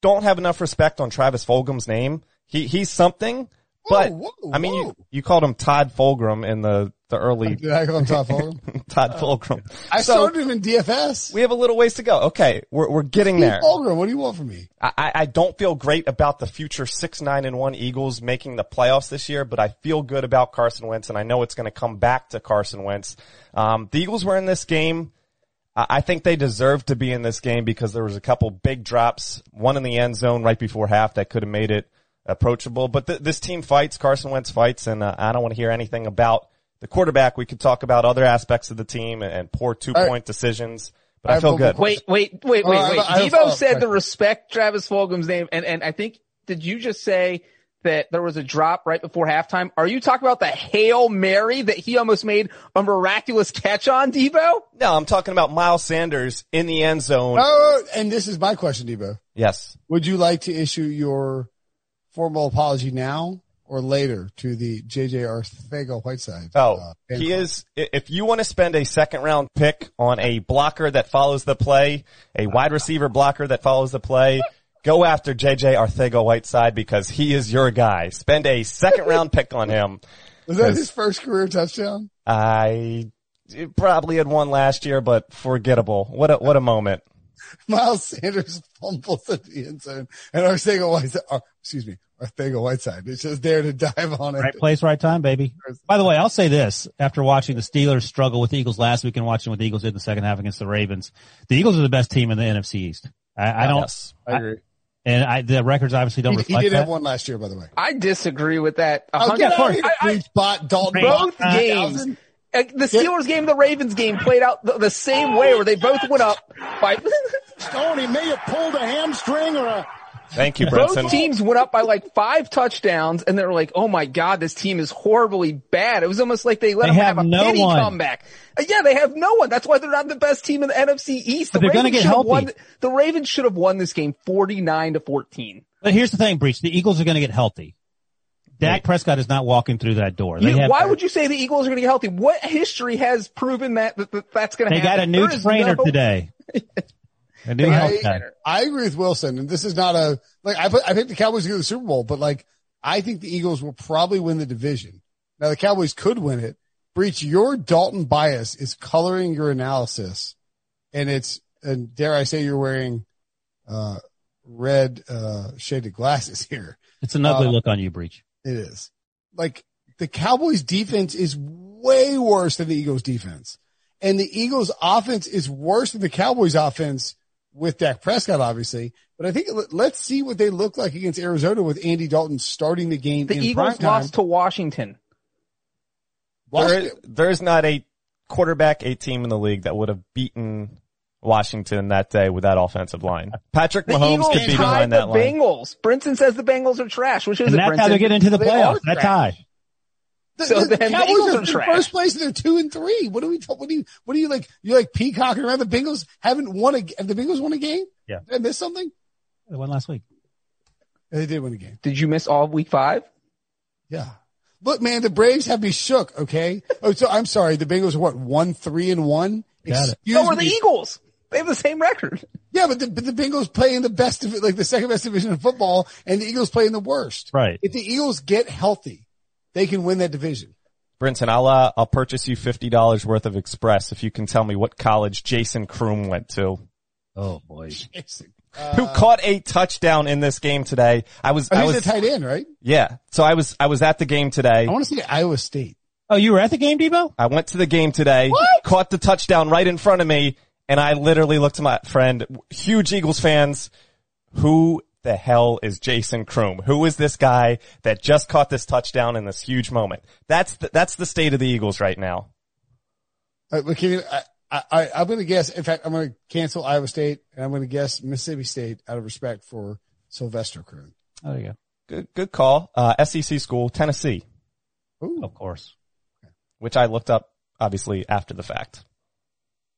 don't have enough respect on Travis Fulgham's name. He, he's something, but Whoa, whoa, I mean, you, whoa. you called him Todd Fulgram in the, the early Did I go on top of him? Todd Fulgram. I So- started him in DFS. We have a little ways to go. Okay. We're, we're getting Steve there. Fulgrim, what do you want from me? I, I- don't feel great about the future six, nine and one Eagles making the playoffs this year, but I feel good about Carson Wentz and I know it's going to come back to Carson Wentz. Um, the Eagles were in this game. I I think they deserved to be in this game because there was a couple big drops, one in the end zone right before half that could have made it approachable. But th- this team fights, Carson Wentz fights, and uh, I don't want to hear anything about the quarterback. We could talk about other aspects of the team and, and poor two point decisions, but I I, feel good. more Wait, wait, wait, Oh, wait, I- wait. I have a Debo said to question. respect Travis Fulgham's name, and, and I think, did you just say that there was a drop right before halftime? Are you talking about the Hail Mary that he almost made a miraculous catch on, Debo? No, I'm talking about Miles Sanders in the end zone. Oh, and this is my question, Debo. Yes. Would you like to issue your formal apology now or later to the JJ Arcega-Whiteside? Oh, uh, he club? is, if you want to spend a second round pick on a blocker that follows the play, a wide receiver blocker that follows the play, go after JJ Arcega-Whiteside because he is your guy. Spend a second round pick on him. Was that his first career touchdown? I probably had one last year, but forgettable. What a, what a moment. Miles Sanders fumbles at the end zone and Arcega-Whiteside, uh, excuse me, Arcega-Whiteside is just there to dive on it. Right place, right time, baby. By the way, I'll say this after watching the Steelers struggle with the Eagles last week and watching what the Eagles did in the second half against the Ravens. The Eagles are the best team in the NFC East. I, I don't, Yes. I agree. and I, the records obviously don't He, he reflect did that. have one last year, by the way. I disagree with that. A Oh, hundred- get out of here, I- I- spot, Dalton. both Bach, games. 1000. Uh, The Steelers game, the Ravens game played out the, the same way where they both went up by, Stone, he may have pulled a hamstring or a Thank you, Brinson. both teams went up by like five touchdowns and they were like, oh my God, this team is horribly bad. It was almost like they let They them have have a no pity one. comeback. Uh, Yeah, they have no one. That's why they're not the best team in the NFC East. The But they're gonna Ravens get should have healthy. won, the Ravens should have won this game 49 to 14. But here's the thing, Breech. The Eagles are going to get healthy. Dak Prescott is not walking through that door. They You- have, why would you say the Eagles are going to get healthy? What history has proven that, that, that that's going to happen? they got a new There is trainer no- today. A new They got a health new guy. trainer. I agree with Wilson, and this is not a like I put I picked the Cowboys to go to the Super Bowl, but like I think the Eagles will probably win the division. Now the Cowboys could win it. Breech, your Dalton bias is coloring your analysis, and it's and dare I say you're wearing uh red uh shaded glasses here. It's an ugly Uh, look on you, Breech. It is like the Cowboys defense is way worse than the Eagles defense. And the Eagles offense is worse than the Cowboys offense with Dak Prescott, obviously. But I think let- let's see what they look like against Arizona with Andy Dalton starting the game The in Eagles lost to Washington. There, Washington- there's not a quarterback, a team in the league that would have beaten Washington that day with that offensive line. Patrick The Mahomes Eagles could be tied behind the that line. Bengals. Brinson says the Bengals are trash. Which is And it, that's Brinson? how they get into the They playoffs. are That tie. The, So the then the Cowboys are are in trash. first place and they're two and three. What do we? What do you? What do you like? You like peacocking around? The Bengals haven't won a. Have the Bengals won a game? Yeah. Did I miss something? They won last week. They did win a game. Did you miss all week five? Yeah. Look, man, the Braves have me shook. Okay. Oh, so I'm sorry. The Bengals are what one three and one. Got it. So are the me. Eagles. They have the same record. Yeah, but the, but the Bengals play in the best of it, like the second best division of football, and the Eagles play in the worst. Right. If the Eagles get healthy, they can win that division. Brinson, I'll uh, I'll purchase you fifty dollars worth of Express if you can tell me what college Jason Croom went to. Oh boy. Who caught a touchdown in this game today? I was Oh, I he's a was tight end, right? yeah. So I was I was at the game today. I want to see Iowa State. Oh, you were at the game, Debo? I went to the game today, What? caught the touchdown right in front of me, and I literally looked to my friend, huge Eagles fans, who the hell is Jason Croom? Who is this guy that just caught this touchdown in this huge moment? That's the, that's the state of the Eagles right now. But can you, I, I, I, I'm going to guess. In fact, I'm going to cancel Iowa State, and I'm going to guess Mississippi State out of respect for Sylvester Croom. Oh, there you go. Good, good call. Uh, SEC school, Tennessee. Ooh, Of course. which I looked up obviously after the fact.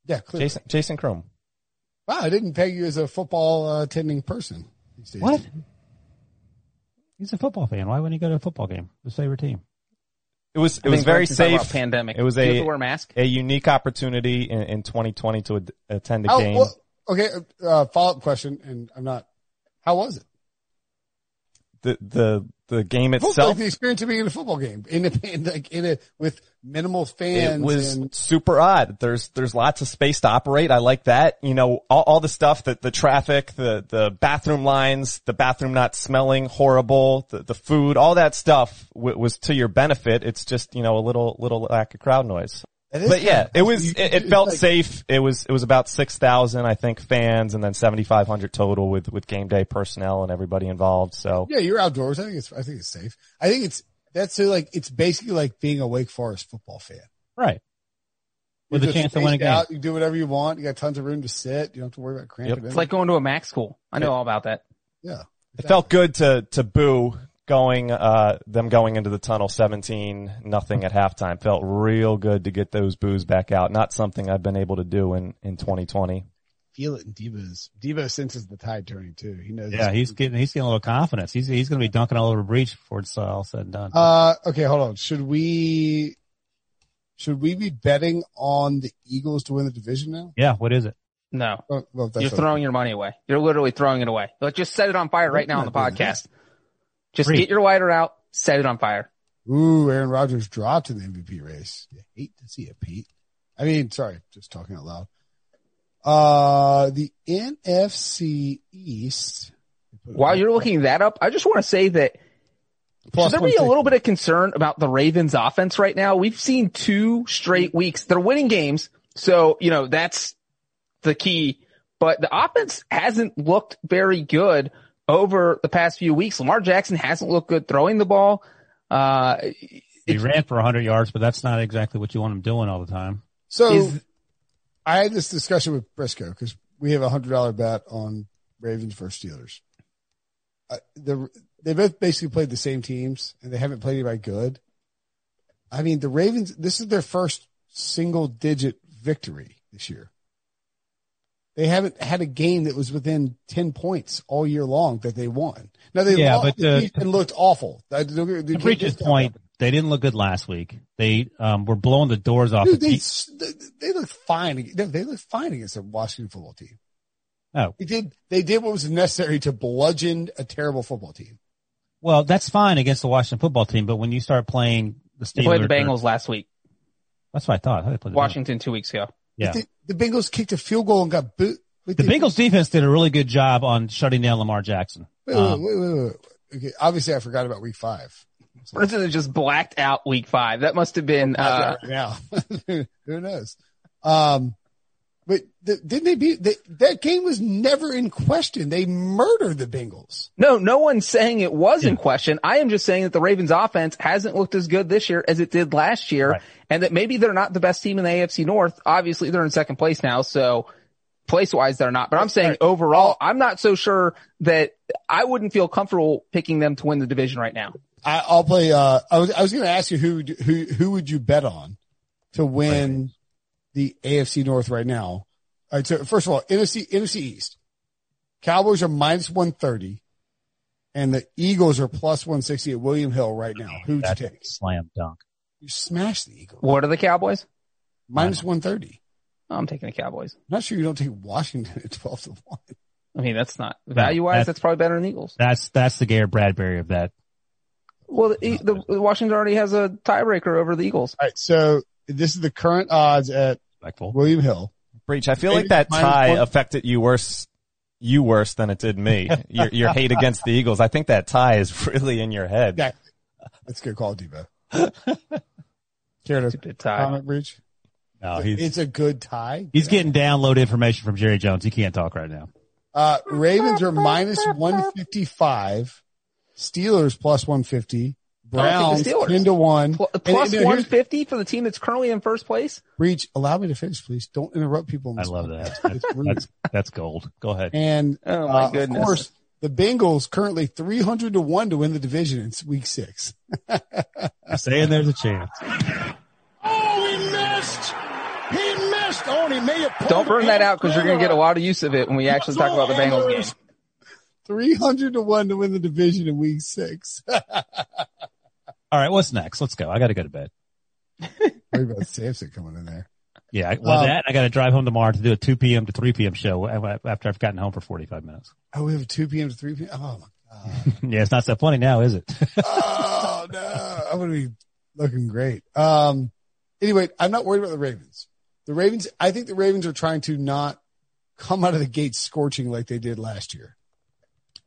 Yeah, clearly. Jason, Jason Croom. Wow, I didn't peg you as a football uh, attending person. What? He's a football fan. Why wouldn't he go to a football game? His favorite team. It was, it I was think very Brinson's talking about safe. Pandemic. It was Do you have a- wear a mask. A unique opportunity in, in 2020 to ad- attend a Oh, game. well, okay. Uh, follow up question, and I'm not. How was it? the, the, the game Football, itself. like the experience of being in a football game in a in, like in a with minimal fans. It was and, super odd. There's there's lots of space to operate. I like that. You know, all, all the stuff that the traffic, the the bathroom lines, the bathroom not smelling horrible, the the food, all that stuff w- was to your benefit. It's just you know a little little lack of crowd noise. But yeah, it was you- it, it felt like- safe. It was it was about six thousand I think fans, and then seventy five hundred total with with game day personnel and everybody involved. So Yeah, you're outdoors. I think it's I think it's safe. I think it's that's so like it's basically like being a Wake Forest football fan. Right. With You're a chance to win a game. Out, you do whatever you want. You got tons of room to sit. You don't have to worry about cramping. in. It's like going to a Mac school. I know all about that. yeah. It felt good to to boo going uh them going into the tunnel 17 nothing at halftime. Felt real good to get those boos back out. Not something I've been able to do in in 2020. Feel it in Devo's. Devo senses the tide turning too. He knows. Yeah, he's getting he's getting a little confidence. He's he's going to be dunking all over the Breech before it's uh, all said and done. Uh, okay, hold on. Should we, should we be betting on the Eagles to win the division now? yeah, what is it? No, Oh, well, that's you're throwing your money away. You're literally throwing it away. Like, just set it on fire right now on the not doing podcast. Just Read. get your lighter out, set it on fire. Ooh, Aaron Rodgers dropped in the MVP race. You hate to see it, Pete. I mean, sorry, just talking out loud. Uh, the NFC East. While you're looking that up, I just want to say that Plus should there be a little bit of concern about the Ravens offense right now? We've seen two straight weeks. They're winning games. So, you know, that's the key, but the offense hasn't looked very good over the past few weeks. Lamar Jackson hasn't looked good throwing the ball. Uh, He ran for 100 yards, but that's not exactly what you want him doing all the time. So Is- I had this discussion with Prisco because we have a hundred dollar bet on Ravens versus Steelers. Uh, the they both basically played the same teams and they haven't played anybody good. I mean, the Ravens. This is their first single digit victory this year. They haven't had a game that was within ten points all year long that they won. Now they Yeah, lost but, uh, and looked awful. The, they- they To can't Breech's discount point. They didn't look good last week. They um, were blowing the doors off. Dude, they, they they looked fine. They, they looked fine against the Washington football team. oh, They did. They did what was necessary to bludgeon a terrible football team. well, that's fine against the Washington football team, but when you start playing the Steelers, they played the or- Bengals last week, that's what I thought. I thought they played. Washington two weeks ago. Yeah. The, the Bengals kicked a field goal and got boot. Wait, The they- Bengals defense did a really good job on shutting down Lamar Jackson. Wait, wait, Um, wait, wait, wait. Okay, obviously I forgot about week five. Brinson has just blacked out week five. That must have been, uh, right now, who knows? Um, but the, didn't they beat they, that game? Was never in question. They murdered the Bengals. No, no one's saying it was in question. I am just saying that the Ravens offense hasn't looked as good this year as it did last year Right. and that maybe they're not the best team in the AFC North. Obviously they're in second place now. So place wise, they're not, but I'm saying overall, I'm not so sure that I wouldn't feel comfortable picking them to win the division right now. I, I'll play. Uh, I was I was going to ask you who would- who who would you bet on to win the AFC North right now? All right. So first of all, NFC NFC East, Cowboys are minus one thirty, and the Eagles are plus one sixty at William Hill right now. Who would you That's a take? slam dunk. You smash the Eagles What are the Cowboys? minus one thirty. Oh, I'm taking the Cowboys. I'm Not sure you don't take Washington at twelve to one. I mean, that's not value wise. that- That's probably better than Eagles. That's that's the Garrett Bradbury of that. Well, the, the, the Washington already has a tiebreaker over the Eagles. All right. So this is the current odds at William Hill. Breech, I feel like that tie affected you worse, you worse than it did me. your, your hate against the Eagles. I think that tie is really in your head. Yeah. That's a good call, Debo. Care to Stupid tie. comment, Breech? No, he's It's a good tie. he's getting download information from Jerry Jones. He can't talk right now. Uh, Ravens are minus 155. Steelers plus 150. Browns 10 to 1. Pl- And- plus and here's- 150 for the team that's currently in first place. Breech, allow me to finish, please. Don't interrupt people. in I love podcast. that. It's rude. That's that's gold. Go ahead. and Oh my uh, goodness. of course, the Bengals currently 300 to 1 to win the division It's week six. I'm saying there's a chance. Oh, he missed. He missed. Oh, and he may have Don't burn that out because you're going to get a lot of use of it when we actually talk about the Bengals game. 300 to 1 to win the division in week six. All right, what's next? Let's go. I got to go to bed. Worry about Samson coming in there. Yeah, I- well, Um, that I got to drive home tomorrow to do a 2 p.m. to 3 p.m. show after I've gotten home for 45 minutes. Oh, we have a 2 p.m. to 3 p.m. Oh my God. yeah, it's not so funny now, is it? oh no, I'm gonna be looking great. Um, anyway, I'm not worried about the Ravens. The Ravens, I think the Ravens are trying to not come out of the gate scorching like they did last year.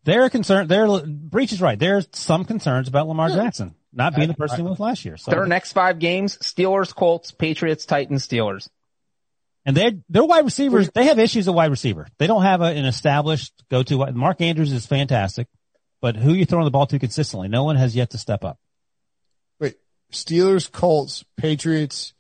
They're concerned. They're Breech is right. There's some concerns about Lamar Yeah. Jackson not being I- the person he was last year. So, Their next five games, Steelers, Colts, Patriots, Titans, Steelers. and they're their wide receivers. They have issues at wide receiver. They don't have a, an established go to. Mark Andrews is fantastic, but who you throwing the ball to consistently? No one has yet to step up. Wait, Steelers, Colts, Patriots,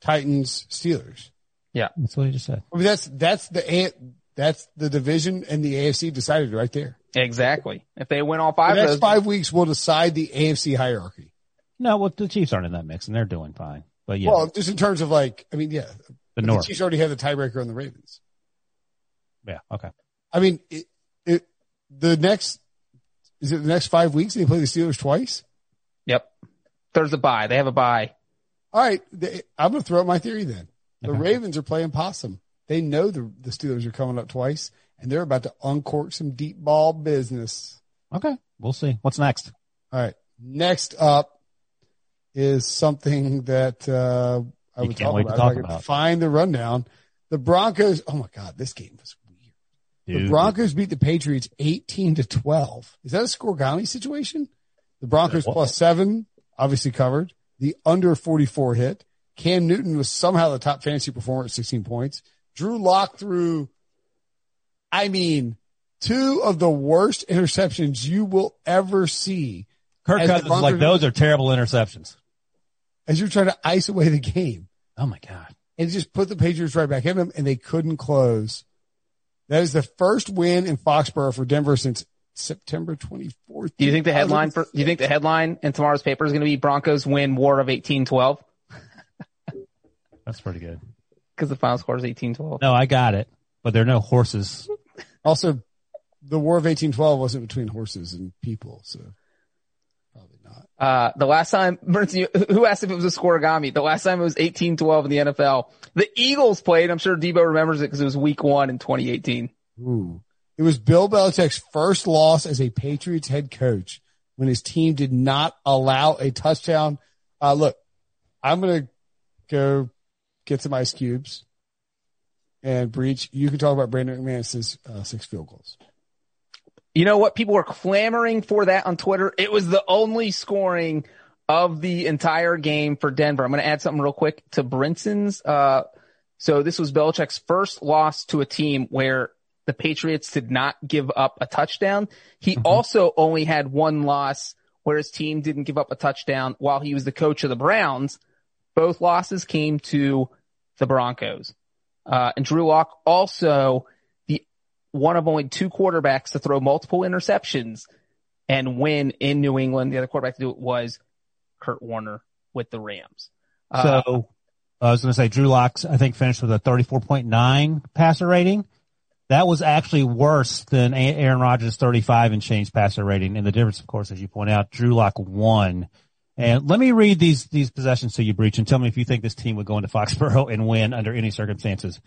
Titans, Steelers. Yeah, that's what he just said. I mean, that's that's the A- that's the division and the AFC decided right there. Exactly. If they win all five of next those, five weeks will decide the AFC hierarchy. No, well, the Chiefs aren't in that mix, and they're doing fine. But yeah, Well, just in terms of like, I mean, yeah, the the North. Chiefs already have the tiebreaker on the Ravens. Yeah, okay. I mean, it, it, the next, is it the next five weeks they play the Steelers twice? yep. There's a bye. They have a bye. All right. They, I'm going to throw out my theory then. The Okay. Ravens are playing possum. They know the, the Steelers are coming up twice and they're about to uncork some deep ball business. Okay, we'll see. What's next? All right. Next up is something that, uh, I You would talk about. talk I about. find the rundown. The Broncos. Oh my God. This game was weird. The Broncos beat the Patriots 18 to 12. Is that a Scorigami situation? The Broncos plus seven, obviously covered. The under 44 hit. Cam Newton was somehow the top fantasy performer at 16 points. Drew Lock threw, I mean, two of the worst interceptions you will ever see Kirk Cousins is like those are terrible interceptions. as you're trying to ice away the game. Oh my god. and just put the Patriots right back in them, and they couldn't close. That is the first win in Foxborough for Denver since September 24th. Do you think the headline for, do you think the headline in tomorrow's paper is going to be Broncos win war of 1812? That's pretty good. Because the final score is 1812. No, I got it. But there are no horses. Also, the War of 1812 wasn't between horses and people, so probably not. Uh, the last time, Bernstein, who asked if it was a scorigami? The last time it was 1812 in the NFL. The Eagles played. I'm sure Debo remembers it because it was week one in 2018. Ooh. It was Bill Belichick's first loss as a Patriots head coach when his team did not allow a touchdown. Uh, look, I'm going to go get some ice cubes and Breech. You can talk about Brandon McManus's uh, six field goals. You know what? People were clamoring for that on Twitter. It was the only scoring of the entire game for Denver. I'm going to add something real quick to Brinson's. Uh, so this was Belichick's first loss to a team where the Patriots did not give up a touchdown. He also only had one loss where his team didn't give up a touchdown while he was the coach of the Browns. Both losses came to the Broncos. Uh, and Drew Lock also the one of only two quarterbacks to throw multiple interceptions and win in New England. The other quarterback to do it was Kurt Warner with the Rams. Uh, So I was going to say Drew Locks, I think finished with a 34.9 passer rating. That was actually worse than Aaron Rodgers' 35 and change passer rating. And the difference, of course, as you point out, Drew Lock won. And let me read these, these possessions to you, Breach, and tell me if you think this team would go into Foxborough and win under any circumstances.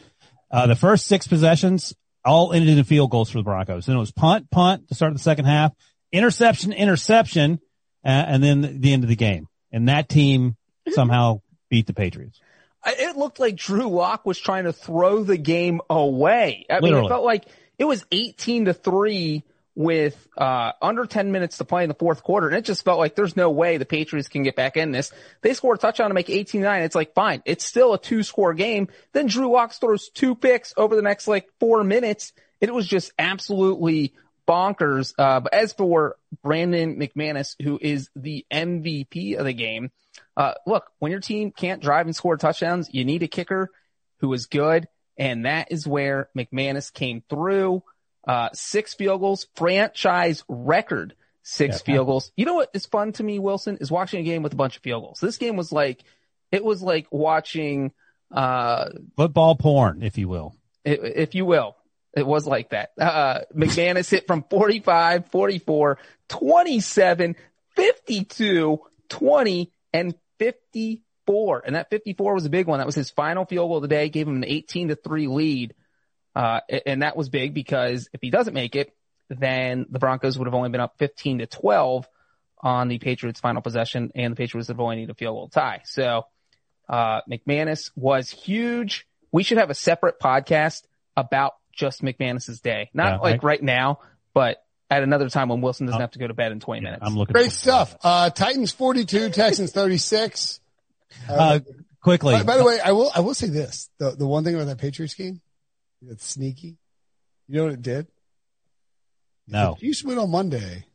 Uh, the first six possessions all ended in field goals for the Broncos. Then it was punt, punt to start the second half, interception, interception, uh, and then the end of the game. And that team somehow beat the Patriots. It looked like Drew Lock was trying to throw the game away. I mean, it felt like it was 18 to three with, uh, under 10 minutes to play in the fourth quarter. And it just felt like there's no way the Patriots can get back in this. They score a touchdown to make 18-9. It's like, fine. It's still a two score game. Then Drew Lock throws two picks over the next like four minutes. It was just absolutely bonkers. Uh, but as for Brandon McManus, who is the MVP of the game, uh, look, when your team can't drive and score touchdowns, you need a kicker who is good. And that is where McManus came through. Uh, six field goals, franchise record, six Yeah. field goals. You know what is fun to me, Wilson, is watching a game with a bunch of field goals. This game was like, it was like watching, uh, Football porn, if you will. i- if you will. It was like that. Uh, McManus hit from 45, 44, 27, 52, 20, and 54. And that 54 was a big one. That was his final field goal of the day, gave him an 18 to 3 lead. Uh, and that was big because if he doesn't make it, then the Broncos would have only been up 15 to 12 on the Patriots final possession and the Patriots would have only need a field goal tie. So, uh, McManus was huge. We should have a separate podcast about just McManus's day. Not Yeah, like I- right now, but at another time when Wilson doesn't Oh. have to go to bed in 20 minutes. I'm looking Great stuff. Uh, Titans 42, Texans 36. that. Uh, quickly. By, by the way, I will, I will say this. The, the one thing about that Patriots game that's sneaky. You know what it did? No. The Chiefs win on Monday.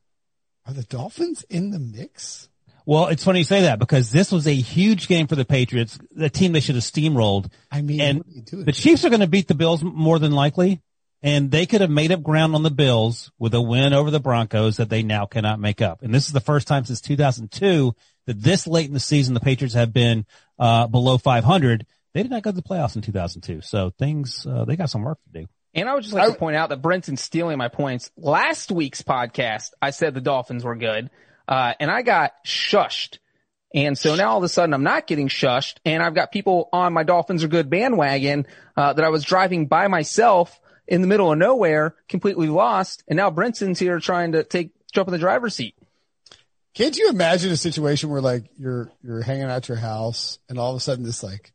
Are the Dolphins in the mix? Well, it's funny you say that because this was a huge game for the Patriots, the team they should have steamrolled. I mean, And what do you do The? Chiefs are going to beat the Bills more than likely, and they could have made up ground on the Bills with a win over the Broncos that they now cannot make up. And this is the first time since 2002 that this late in the season the Patriots have been uh, below 500. They did not go to the playoffs in 2002, so things uh, they got some work to do. And I would just like I- to point out that Brinson's stealing my points. Last week's podcast, I said the Dolphins were good, uh, and I got shushed. And so now all of a sudden I'm not getting shushed, and I've got people on my Dolphins are good bandwagon uh, that I was driving by myself in the middle of nowhere, completely lost, and now Brinson's here trying to take jump in the driver's seat. Can't you imagine a situation where like you're you're hanging out at your house and all of a sudden this like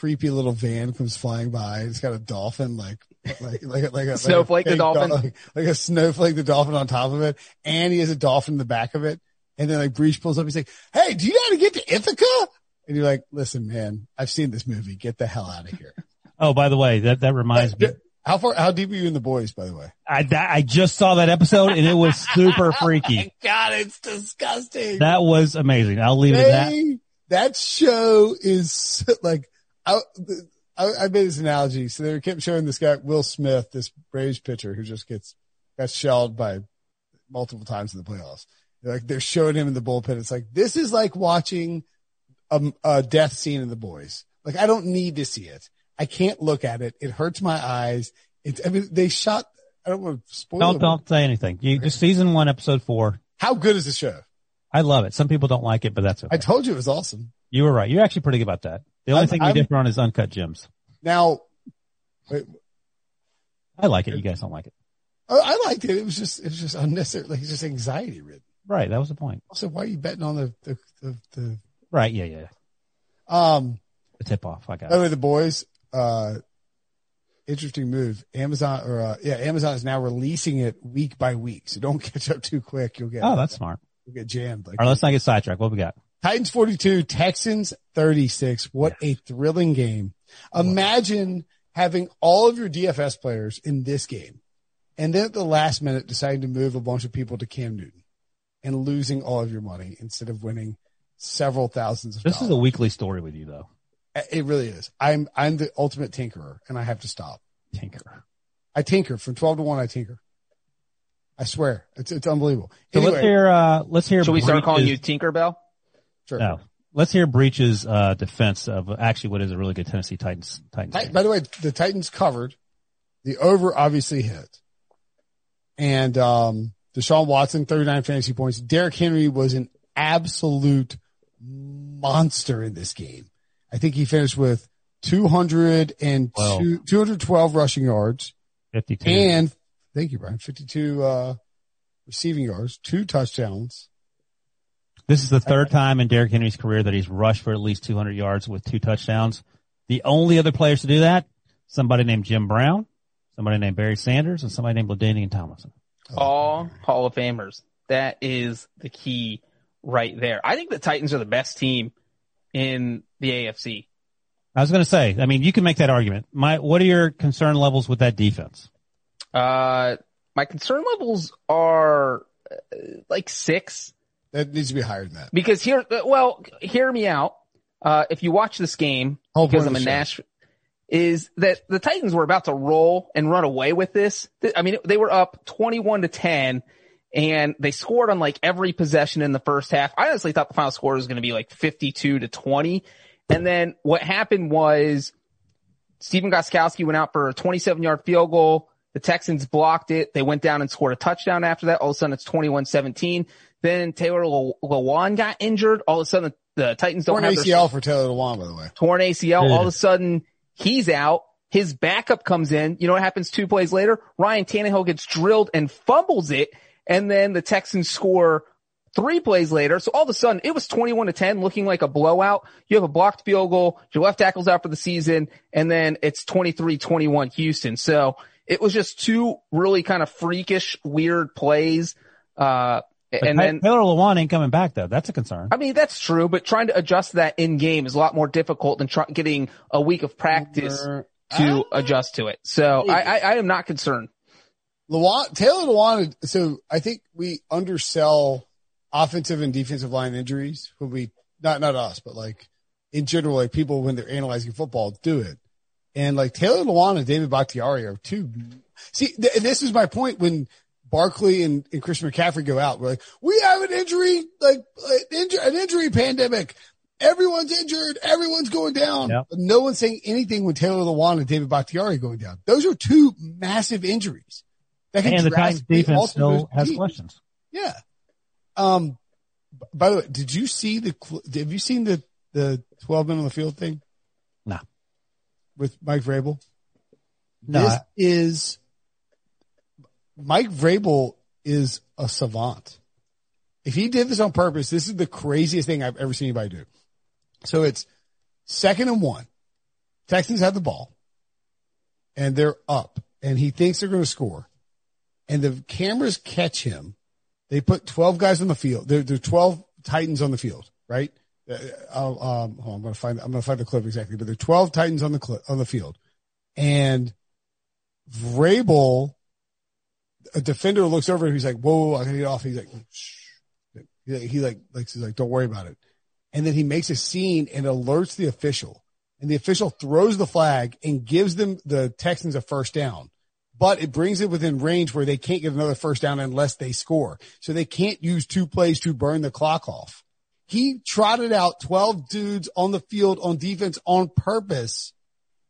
creepy little van comes flying by. It's got a dolphin like like like a- like a Snowflake the fake dol- dolphin. like, like a snowflake the dolphin on top of it, and he has a dolphin in the back of it. And then like Breech pulls up, he's like, "Hey, do you know how to get to Ithaca?" And you're like, "Listen, man, I've seen this movie. Get the hell out of here." Oh, by the way, that that reminds me. How far? How deep are you in the boys? By the way. I that, I just saw that episode and it was super freaky. Oh God, it's disgusting. That was amazing. I'll leave it at that. That show is like I, I, I made this analogy. So they kept showing this guy Will Smith, this Braves pitcher who just gets got shelled by multiple times in the playoffs. They're like they're showing him in the bullpen. It's like this is like watching a, a death scene in the boys. Like I don't need to see it. I can't look at it. It hurts my eyes. It's I mean they shot. I don't want to spoil. Don't it. don't say anything. You just season one, episode four. How good is the show? I love it. Some people don't like it, but that's okay. I told you it was awesome. you were right. You're actually pretty good about that. The only I'm- thing we I'm- differ on is uncut gems. Now, wait, I like it. You guys don't like it. I liked it. It was just, it was just unnecessary. Like, it's just anxiety ridden. Right. That was the point. Also, why are you betting on the, the, the, the Right. Yeah. Yeah. um, The tip off. I got by the way, the boys, uh, interesting move. Amazon or, uh, yeah, Amazon is now releasing it week by week. So don't catch up too quick. You'll get, Oh, that's smart. you'll get jammed. Like All right. Let's not get sidetracked. What we got? Titans 42, Texans 36. What a thrilling game. Imagine having all of your DFS players in this game and then at the last minute deciding to move a bunch of people to Cam Newton and losing all of your money instead of winning several thousands of This is a weekly story with you though. It really is. I'm, I'm the ultimate tinkerer and I have to stop. Tinker. I tinker from 12 to 1. I tinker. I swear, it's it's unbelievable. So let's hear, uh, let's hear. Should we start calling you Breech's- Tinkerbell? Sure. No. Let's hear Breech's, uh, defense of actually what is a really good Tennessee Titans, Titans. Ti- By the way, the Titans covered. The over obviously hit. And um Deshaun Watson, 39 fantasy points. Derrick Henry was an absolute monster in this game. I think he finished with 202, Wow. 212 rushing yards 52. and thank you, Brian, 52 uh receiving yards, two touchdowns. This is the third time in Derrick Henry's career that he's rushed for at least 200 yards with two touchdowns. The only other players to do that, somebody named Jim Brown, somebody named Barry Sanders, and somebody named LaDainian Tomlinson. All Hall of Famers. That is the key right there. I think the Titans are the best team in the AFC. I was going to say, I mean, you can make that argument. My, what are your concern levels with that defense? Uh, my concern levels are uh, like six That needs to be higher than that. because here, well, hear me out. Uh, if you watch this game, Whole because I'm a. Nash, is that the Titans were about to roll and run away with this. I mean, they were up 21 to 10 and they scored on like every possession in the first half. I honestly thought the final score was going to be like 52 to 20. And then what happened was Stephen Gostkowski went out for a 27 yard field goal. The Texans blocked it. They went down and scored a touchdown after that. All of a sudden it's 21-17. Then Taylor Le- Lewan got injured. All of a sudden the Titans don't Torn have their ACL for Taylor Lewan, by the way. torn ACL. Yeah. All of a sudden, he's out. His backup comes in. You know what happens two plays later? Ryan Tannehill gets drilled and fumbles it. And then the Texans score three plays later. So all of a sudden, it was 21 to 10, looking like a blowout. You have a blocked field goal. Your left tackle's out for the season. And then it's 23-21 Houston. So it was just two really kind of freakish, weird plays. Uh, But and then Taylor Lewan ain't coming back though. That's a concern. I mean, that's true, but trying to adjust that in game is a lot more difficult than try- getting a week of practice to adjust to it. So I, I, I am not concerned. Lewan, Taylor Lewan, so I think we undersell offensive and defensive line injuries when we, not, not us, but like in general, like people when they're analyzing football do it. And like Taylor Lewan and David Bakhtiari are two, mm-hmm. see, th- this is my point when Barkley and, and Christian McCaffrey go out. We're like, we have an injury, like an injury, an injury pandemic. Everyone's injured. Everyone's going down. Yep. But no one's saying anything when Taylor Lewan and David Bakhtiari are going down. Those are two massive injuries. That can and the Titans defense still has teams. questions. Yeah. Um, by the way, did you see the, have you seen the, the 12 men on the field thing No. with Mike Vrabel? No, this is Mike Vrabel is a savant. If he did this on purpose, this is the craziest thing I've ever seen anybody do. So it's second and one. Texans have the ball and they're up and he thinks they're going to score and the cameras catch him. They put 12 guys on the field. There, are 12 Titans on the field, right? Uh, I'll, um, on, I'm going to find, I'm going to find the clip exactly, but there are 12 Titans on the clip, on the field and Vrabel, a defender looks over and he's like, whoa, I gotta get off. He's like, shh. He, he like, like, he's like, don't worry about it. And then he makes a scene and alerts the official and the official throws the flag and gives them the Texans a first down, but it brings it within range where they can't get another first down unless they score. So they can't use two plays to burn the clock off. He trotted out 12 dudes on the field on defense on purpose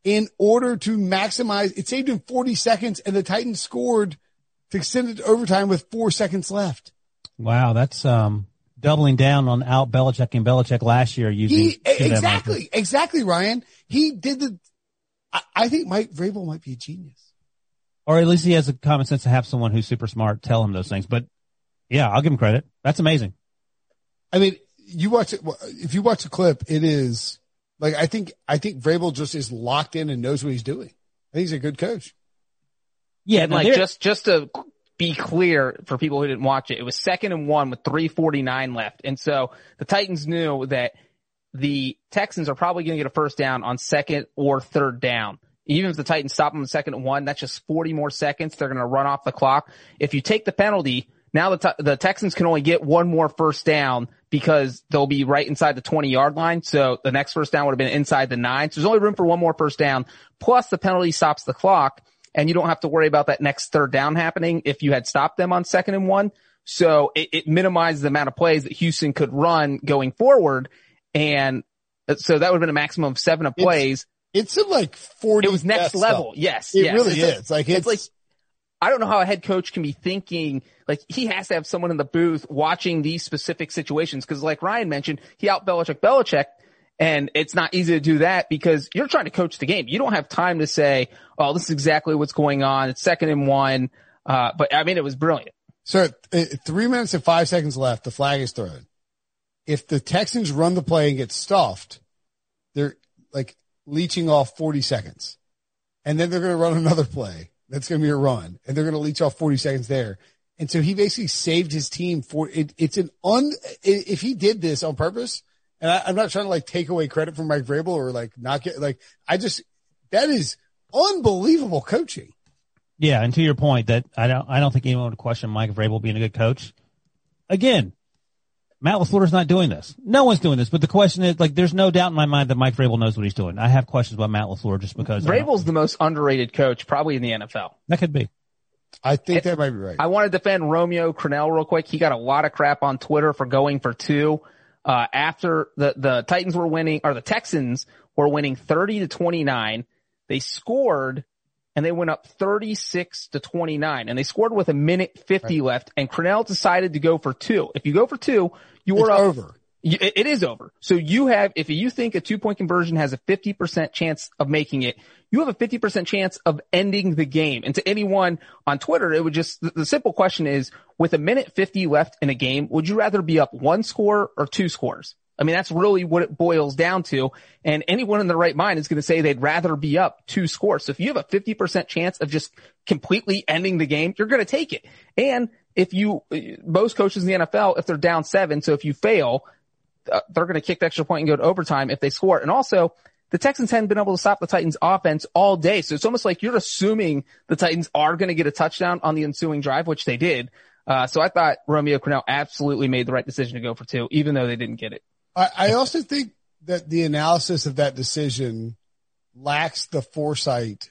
in order to maximize. It saved him 40 seconds and the Titans scored to extend it to overtime with four seconds left. wow, that's um doubling down on out Belichick and Belichick last year using He, two of them exactly, exactly, Ryan. He did the, I, I think Mike Vrabel might be a genius. or at least he has the common sense to have someone who's super smart tell him those things. But yeah, I'll give him credit. That's amazing. I mean, you watch it, if you watch the clip, it is like, I think, I think Vrabel just is locked in and knows what he's doing. I think he's a good coach. Yeah, And like just just to be clear for people who didn't watch it, it was second and one with 349 left. And so the Titans knew that the Texans are probably going to get a first down on second or third down. Even if the Titans stop them on second and one, that's just 40 more seconds. They're going to run off the clock. If you take the penalty, now the, the Texans can only get one more first down because they'll be right inside the 20 yard line. So the next first down would have been inside the nine. So there's only room for one more first down. Plus the penalty stops the clock. And you don't have to worry about that next third down happening if you had stopped them on second and one. So it, it minimized the amount of plays that Houston could run going forward. And so that would have been a maximum of seven of plays. It's in like 40. It was next level. stuff. Yes. It yes. really It's is. like, it's, it's like, I don't know how a head coach can be thinking, like he has to have someone in the booth watching these specific situations. Cause like Ryan mentioned, he out Belichick Belichick and it's not easy to do that because you're trying to coach the game. You don't have time to say, oh, this is exactly what's going on. It's second and one. Uh, but I mean, it was brilliant. So three minutes and five seconds left. The flag is thrown. If the Texans run the play and get stuffed, they're like leeching off 40 seconds. And then they're going to run another play. That's going to be a run and they're going to leech off 40 seconds there. And so he basically saved his team for it. It's an un, if he did this on purpose, and I, I'm not trying to like take away credit from Mike Vrabel or like not get like, I just, that is unbelievable coaching. Yeah, and to your point that I don't I don't think anyone would question Mike Vrabel being a good coach. Again, Matt LaFleur's not doing this. No one's doing this, but the question is like there's no doubt in my mind that Mike Vrabel knows what he's doing. I have questions about Matt LaFleur just because I Vrabel's the most underrated coach probably in the NFL. that could be. I think that might be right. I want to defend Romeo Crennel real quick. He got a lot of crap on Twitter for going for two. Uh, after the, the Titans were winning, or the Texans were winning 30 to 29. They scored and they went up 36 to 29 and they scored with a minute 50 left and Crennel decided to go for two. If you go for two, you it's were up over. It is over. So you have, if you think a two point conversion has a 50% chance of making it, you have a 50% chance of ending the game. And to anyone on Twitter, it would just, the simple question is, with a minute 50 left in a game, would you rather be up one score or two scores? I mean, that's really what it boils down to. And anyone in their right mind is going to say they'd rather be up two scores. So if you have a 50% chance of just completely ending the game, you're going to take it. And if you, most coaches in the NFL, if they're down seven, so if you fail, uh, they're going to kick the extra point and go to overtime if they score. And also, the Texans hadn't been able to stop the Titans offense all day. So it's almost like you're assuming the Titans are going to get a touchdown on the ensuing drive, which they did. Uh, so I thought Romeo Crennel absolutely made the right decision to go for two, even though they didn't get it. I, I also think that the analysis of that decision lacks the foresight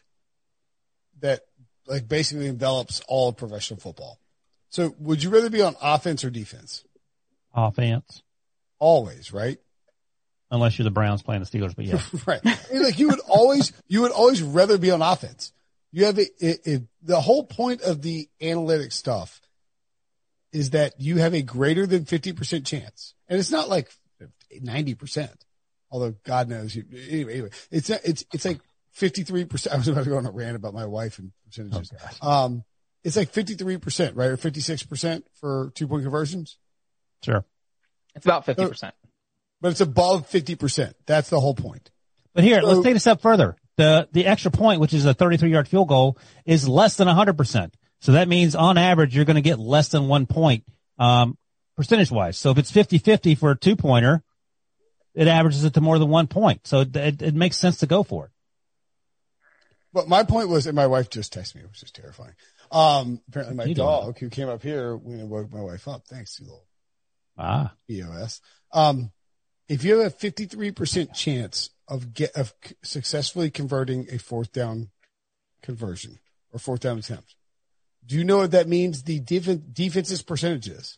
that like basically envelops all of professional football. So would you rather be on offense or defense? Offense. Always, right? Unless you're the Browns playing the Steelers, but yeah. right. I mean, like you would always, you would always rather be on offense. You have it, it, it, the whole point of the analytic stuff is that you have a greater than 50% chance. And it's not like 90%, although God knows you, anyway, anyway, it's, it's, it's like 53%. I was about to go on a rant about my wife and percentages. um, it's like 53%, right? Or 56% for two point conversions, Sure. It's about 50%. but it's above 50%. That's the whole point. But here, So- let's take it a step further. The the extra point, which is a 33 yard field goal, is less than 100%. So that means on average, you're going to get less than one point, um, percentage wise. So if it's 50-50 for a two pointer, it averages it to more than one point. So it, it, it makes sense to go for it. But my point was, and my wife just texted me, which is terrifying. Um, apparently my dog who came up here when it woke my wife up. Thanks, you little Ah, EOS. Um, if you have a 53% chance of get, of successfully converting a fourth down conversion or fourth down attempt, do you know what that means? The def- defense's percentage is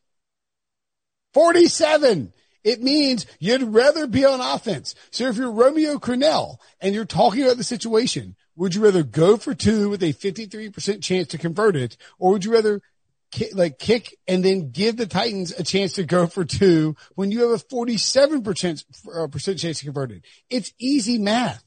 47. It means you'd rather be on offense. So if you're Romeo Crennel and you're talking about the situation, would you rather go for two with a 53% chance to convert it, or would you rather ki- like kick and then give the Titans a chance to go for two when you have a 47% uh, percent chance to convert it? It's easy math.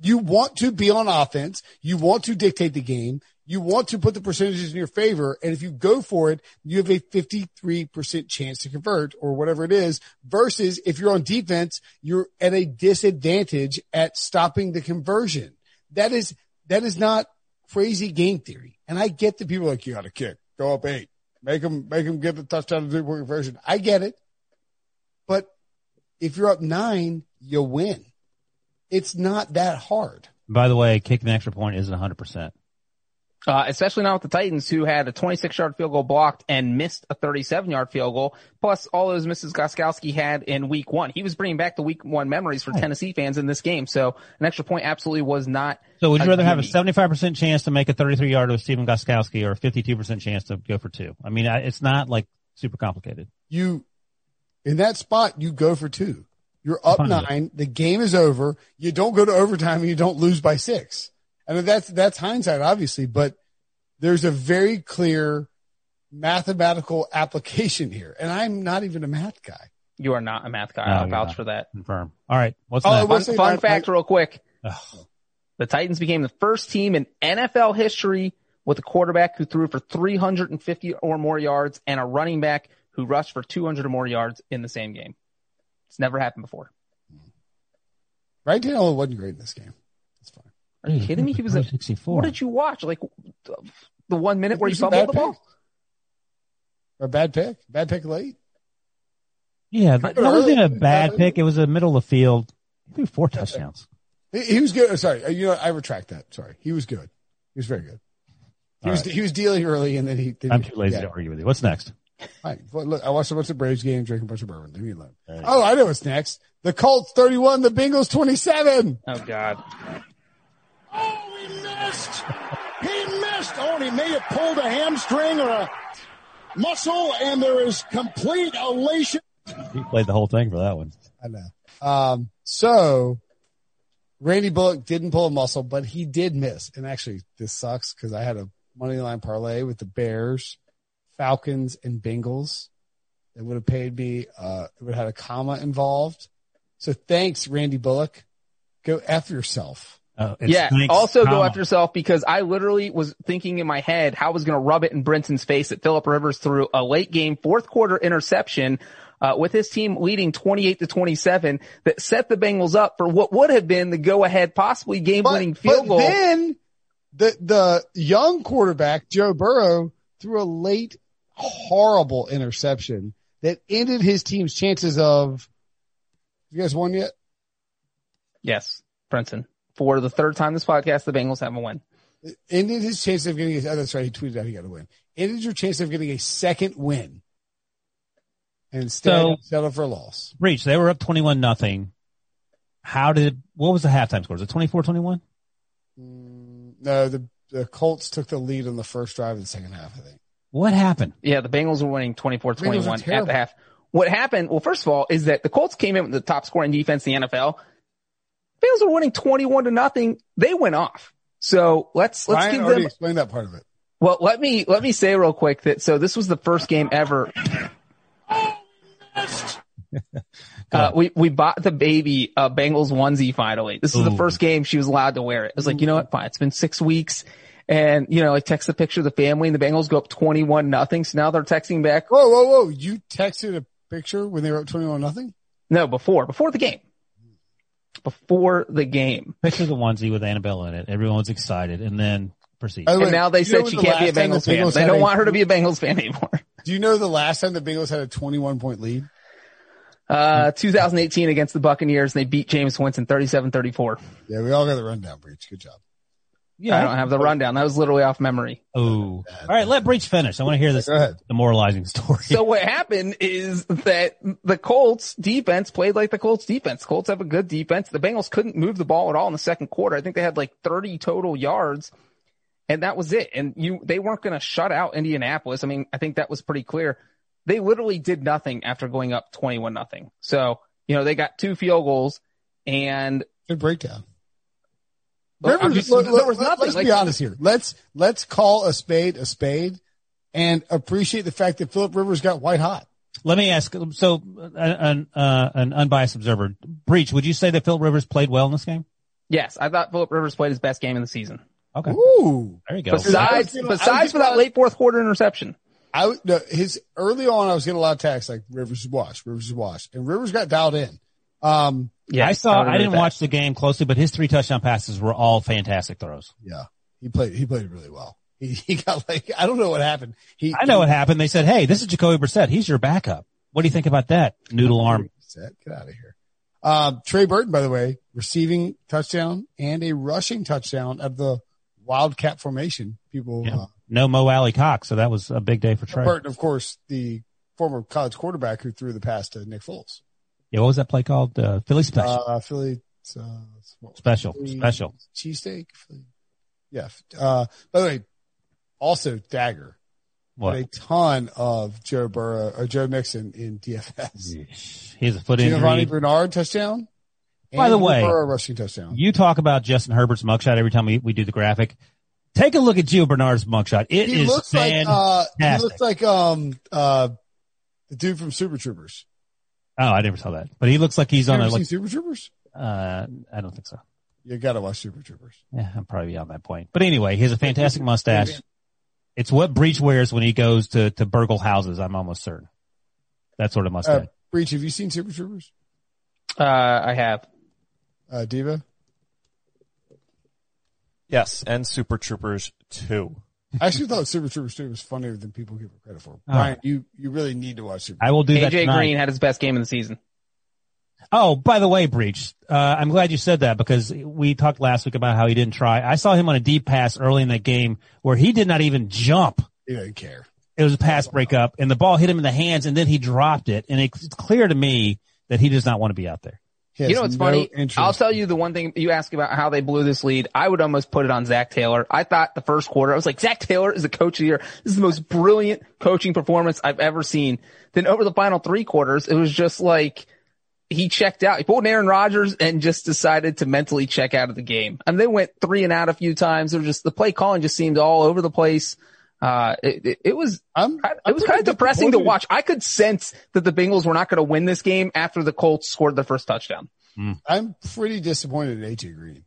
You want to be on offense. You want to dictate the game. You want to put the percentages in your favor. And if you go for it, you have a 53% chance to convert or whatever it is versus if you're on defense, you're at a disadvantage at stopping the conversion. That is, that is not crazy game theory. And I get the people like, you got to kick, go up eight, make them, make them get the touchdown to the point conversion. I get it. But if you're up nine, you win. It's not that hard. by the way, kicking the extra point isn't 100%. Uh, especially now with the Titans who had a 26 yard field goal blocked and missed a 37 yard field goal. Plus all those misses Gostkowski had in week one. He was bringing back the week one memories for Tennessee fans in this game. So an extra point absolutely was not. So would you rather have a 75% chance to make a 33 yard with Stephen Gostkowski or a 52% chance to go for two? I mean, I, it's not like super complicated. You, in that spot, you go for two. You're up Fine with it. nine. The game is over. You don't go to overtime and you don't lose by six. I mean, that's, that's hindsight, obviously, but there's a very clear mathematical application here. And I'm not even a math guy. You are not a math guy. No, I'll vouch not. for that. Confirm. All right. What's Oh, next? I will Fun, fun fact real quick. Ugh. The Titans became the first team in NFL history with a quarterback who threw for 350 or more yards and a running back who rushed for 200 or more yards in the same game. It's never happened before. Right? Daniel wasn't great in this game. That's fine. Are you kidding me? He was a, 64. what did you watch? Like the one minute where It he fumbled the bad ball? pick. Or a bad pick? Bad pick late? Yeah, that, that wasn't a bad Early. pick. It was a middle of the field. He threw four touchdowns. He, he was good. Sorry. Uh, You know, I retract that. Sorry. He was good. He was very good. He All was, right. he was dealing early and then he, then I'm too lazy yeah. to argue with you. What's next? Fine. Well, look, I watched a bunch of Braves games, drinking a bunch of bourbon. Leave me alone. Oh, I know what's next. The Colts 31, the Bengals 27. Oh God. He missed. He missed. Oh, and he may have pulled a hamstring or a muscle, and there is complete elation. He played the whole thing for that one. I know. Um, so Randy Bullock didn't pull a muscle, but he did miss. And actually, this sucks because I had a money line parlay with the Bears, Falcons, and Bengals. It would have paid me, uh, it would have had a comma involved. So thanks, Randy Bullock. Go F yourself. Uh, Yeah. thanks, Also go after yourself because I literally was thinking in my head how I was going to rub it in Brinson's face that Philip Rivers threw a late game fourth quarter interception. Uh, with his team leading 28 to 27 that set the Bengals up for what would have been the go ahead, possibly game winning field goal. But then the, the young quarterback, Joe Burrow, threw a late, horrible interception that ended his team's chances of, you guys won yet? Yes, Brinson. For the third time this podcast, the Bengals have a win. ended his chance of getting a, oh, that's right. He tweeted out he got a win. Ended your chance of getting a second win. And instead So- settled for a loss. Reach. They were up 21 nothing. How did, what was the halftime score? Was it 24 21? Mm, No, the, the Colts took the lead on the first drive of the second half, I think. What happened? Yeah, the Bengals were winning 24-21 at the half. What happened? Well, first of all, is that the Colts came in with the top scoring defense in the NFL. Bengals were winning 21 to nothing. They went off. So let's, let's Ryan give them, explained that part of it. well, let me, let me say real quick that, so this was the first game ever. Uh, we, we bought the baby a Bengals onesie finally. This is the first game she was allowed to wear it. I was like, you know what? Fine. It's been six weeks. And, you know, I text a picture of the family and the Bengals go up 21 nothing. So now they're texting back. Whoa, whoa, whoa. You texted a picture when they were up 21 nothing? No, before, before the game. Before the game. Picture the onesie with Annabelle in it. Everyone was excited and then proceed. By the way, And now they said she the can't be a last time the Bengals fan. Bengals They don't a- want her to be a Bengals fan anymore. Do you know the last time the Bengals had a 21 point lead? Uh, 2018 against the Buccaneers, and they beat Jameis Winston 37-34. Yeah, we all got the rundown, Breech. Good job. Yeah. I don't have the rundown. That was literally off memory. Oh. All right. Let Breech finish. I want to hear this Go ahead. demoralizing story. So what happened is that the Colts defense played like the Colts defense. Colts have a good defense. The Bengals couldn't move the ball at all in the second quarter. I think they had like 30 total yards and that was it. And you, they weren't going to shut out Indianapolis. I mean, I think that was pretty clear. They literally did nothing after going up 21 nothing. So, you know, they got two field goals and Good breakdown. Well, I'm Rivers- just- look, there look, was let- nothing. Let's Like- be honest here. Let's let's call a spade a spade, and appreciate the fact that Philip Rivers got white hot. Let me ask. So, an uh, an unbiased observer, Breech, would you say that Philip Rivers played well in this game? yes, I thought Philip Rivers played his best game in the season. Okay, Ooh, there you go. Because I was Besides, gonna- besides for that late fourth quarter interception. I would- no, his early on. I was getting a lot of texts like Rivers is washed, Rivers is washed, and Rivers got dialed in. Um, Yeah, I saw. would I didn't watch the game closely, but his three touchdown passes were all fantastic throws. yeah, he played. He played really well. He, he got like I don't know what happened. He I know what happened. They said, "Hey, this is Jacoby Brissett. He's your backup. What do you think about that noodle arm?" Set. Get out of here. Um, Trey Burton, by the way, receiving touchdown and a rushing touchdown of the wildcat formation. People, Yeah. uh, No Mo Alie-Cox, so that was a big day for Trey. Burton, of course, the former college quarterback who threw the pass to Nick Foles. Yeah, what was that play called? Uh, Philly Special. Uh, Philly, uh, what- special. Philly Special. cheesesteak. Yeah. Uh, by the way, also Dagger. What? A ton of Joe Burrow or Joe Mixon in DFS. He's a foot Giovanni injury. Bernard touchdown. By the way, Burrow rushing touchdown. You talk about Justin Herbert's mugshot every time we, we do the graphic. Take a look at Gio Bernard's mugshot. It he is looks like uh, he looks like um uh the dude from Super Troopers. Oh, I never saw that, but he looks like he's You on ever a seen like. Super Troopers? Uh, I don't think so. You gotta watch Super Troopers. Yeah, I'm probably on that point. But anyway, he has a fantastic mustache. It's what Breech wears when he goes to to burgle houses. I'm almost certain. That sort of Uh, mustache. Breech, have you seen Super Troopers? Uh, I have. Uh, Diva? Yes, and Super Troopers 2. I actually thought Super Troopers 2 was funnier than people give it credit for. Oh. Brian, you, you really need to watch Super I will do that AJ. Green had his best game of the season. Oh, by the way, Breech, uh, I'm glad you said that because we talked last week about how he didn't try. I saw him on a deep pass early in that game where he did not even jump. He doesn't care. It was a pass breakup and the ball hit him in the hands and then he dropped it. And it's clear to me that he does not want to be out there. You know what's no funny? interest. I'll tell you the one thing you ask about how they blew this lead. I would almost put it on Zac Taylor. I thought the first quarter, I was like, Zac Taylor is the coach of the year. This is the most brilliant coaching performance I've ever seen. Then over the final three quarters, it was just like he checked out. He pulled an Aaron Rodgers and just decided to mentally check out of the game. And they went three and out a few times. It was just the play calling just seemed all over the place. Uh, it, it, it was I'm, it I'm was kind of depressing to watch. I could sense that the Bengals were not going to win this game after the Colts scored their first touchdown. I'm pretty disappointed in AJ Green.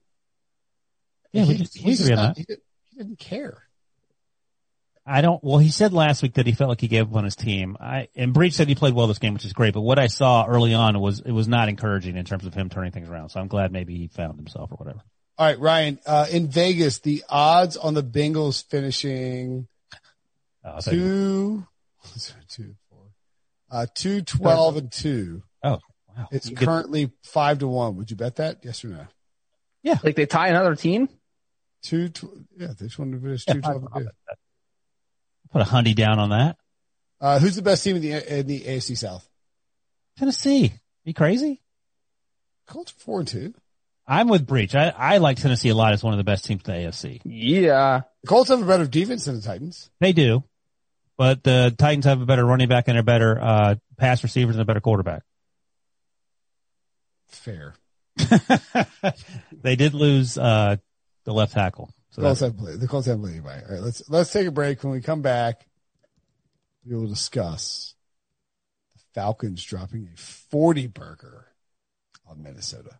Yeah, we, He- we he's agree on that. He, didn't- he didn't care. I don't, well, he said last week that he felt like he gave up on his team. I, and Breech said he played well this game, which is great. But what I saw early on was, it was not encouraging in terms of him turning things around. So I'm glad maybe he found himself or whatever. All right, Ryan, uh, in Vegas, the odds on the Bengals finishing Uh, I thought you- two, two, four, uh, two, twelve and two. oh, wow. It's You get- currently five to one. Would you bet that? Yes or no? Yeah. Like they tie another team. Two, tw- yeah, they just wanted to yeah, two, twelve and I'll two. Put a hundy down on that. Uh, who's the best team in the, in the AFC South? Tennessee. You crazy? Colts are four and two. I'm with Breech. I, I like Tennessee a lot as one of the best teams in the AFC. Yeah. The Colts have a better defense than the Titans. They do. But the Titans have a better running back and a better, uh, pass receivers and a better quarterback. Fair. they did lose, uh, the left tackle. So The Colts have played. The Colts have played anybody. All right, let's let's take a break. When we come back, we will discuss the Falcons dropping a forty burger on Minnesota.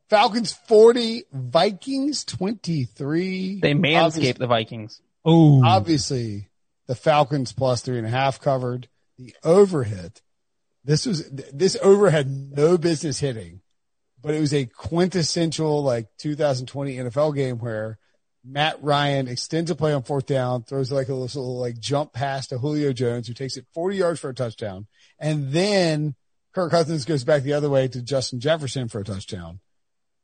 Falcons 40, Vikings 23. They Obviously- manscaped the Vikings. oh, obviously the Falcons plus three and a half covered. The overhit. This was this over had no business hitting, but it was a quintessential like 2020 NFL game where Matt Ryan extends a play on fourth down, throws like a little like jump pass to Julio Jones, who takes it 40 yards for a touchdown, and then Kirk Cousins goes back the other way to Justin Jefferson for a touchdown.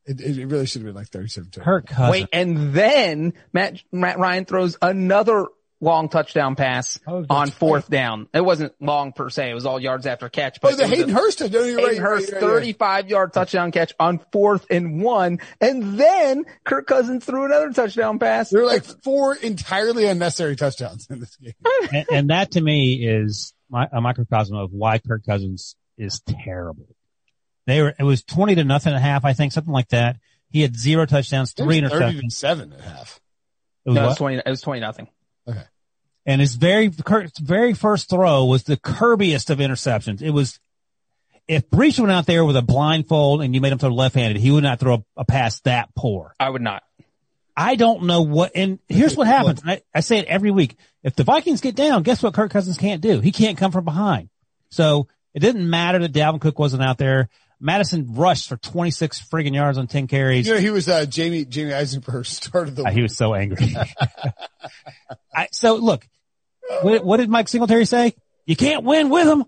It, it really should have been like 37 to Kirk Cousins. Wait, and then Matt Matt Ryan throws another long touchdown pass Oh, on fourth down. It wasn't long per se. It was all yards after catch. Oh, But the it a- Hayden Hurst, don't Hayden right, Hurst, right, right, right. 35 yard touchdown catch on fourth and one. And then Kirk Cousins threw another touchdown pass. There were like four entirely unnecessary touchdowns in this game. and, and that to me is my, a microcosm of why Kirk Cousins is terrible. They were, it was 20 to nothing and a half, I think, something like that. He had zero touchdowns, three It was 30 to interceptions. seven and a half. It was No, it was 20, it was 20 nothing. Okay. And his very, very first throw was the curbiest of interceptions. It was, if Breech went out there with a blindfold and you made him throw left-handed, he would not throw a, a pass that poor. I would not. I don't know what, and here's what happens. I, I say it every week. If the Vikings get down, guess what Kirk Cousins can't do? He can't come from behind. So it didn't matter that Dalvin Cook wasn't out there. Mattison rushed for 26 friggin' yards on 10 carries. You know, he was, uh, Jamie, Jamey Eisenberg started the, Uh, he was so angry. I, so look, what, what did Mike Singletary say? You can't win with him.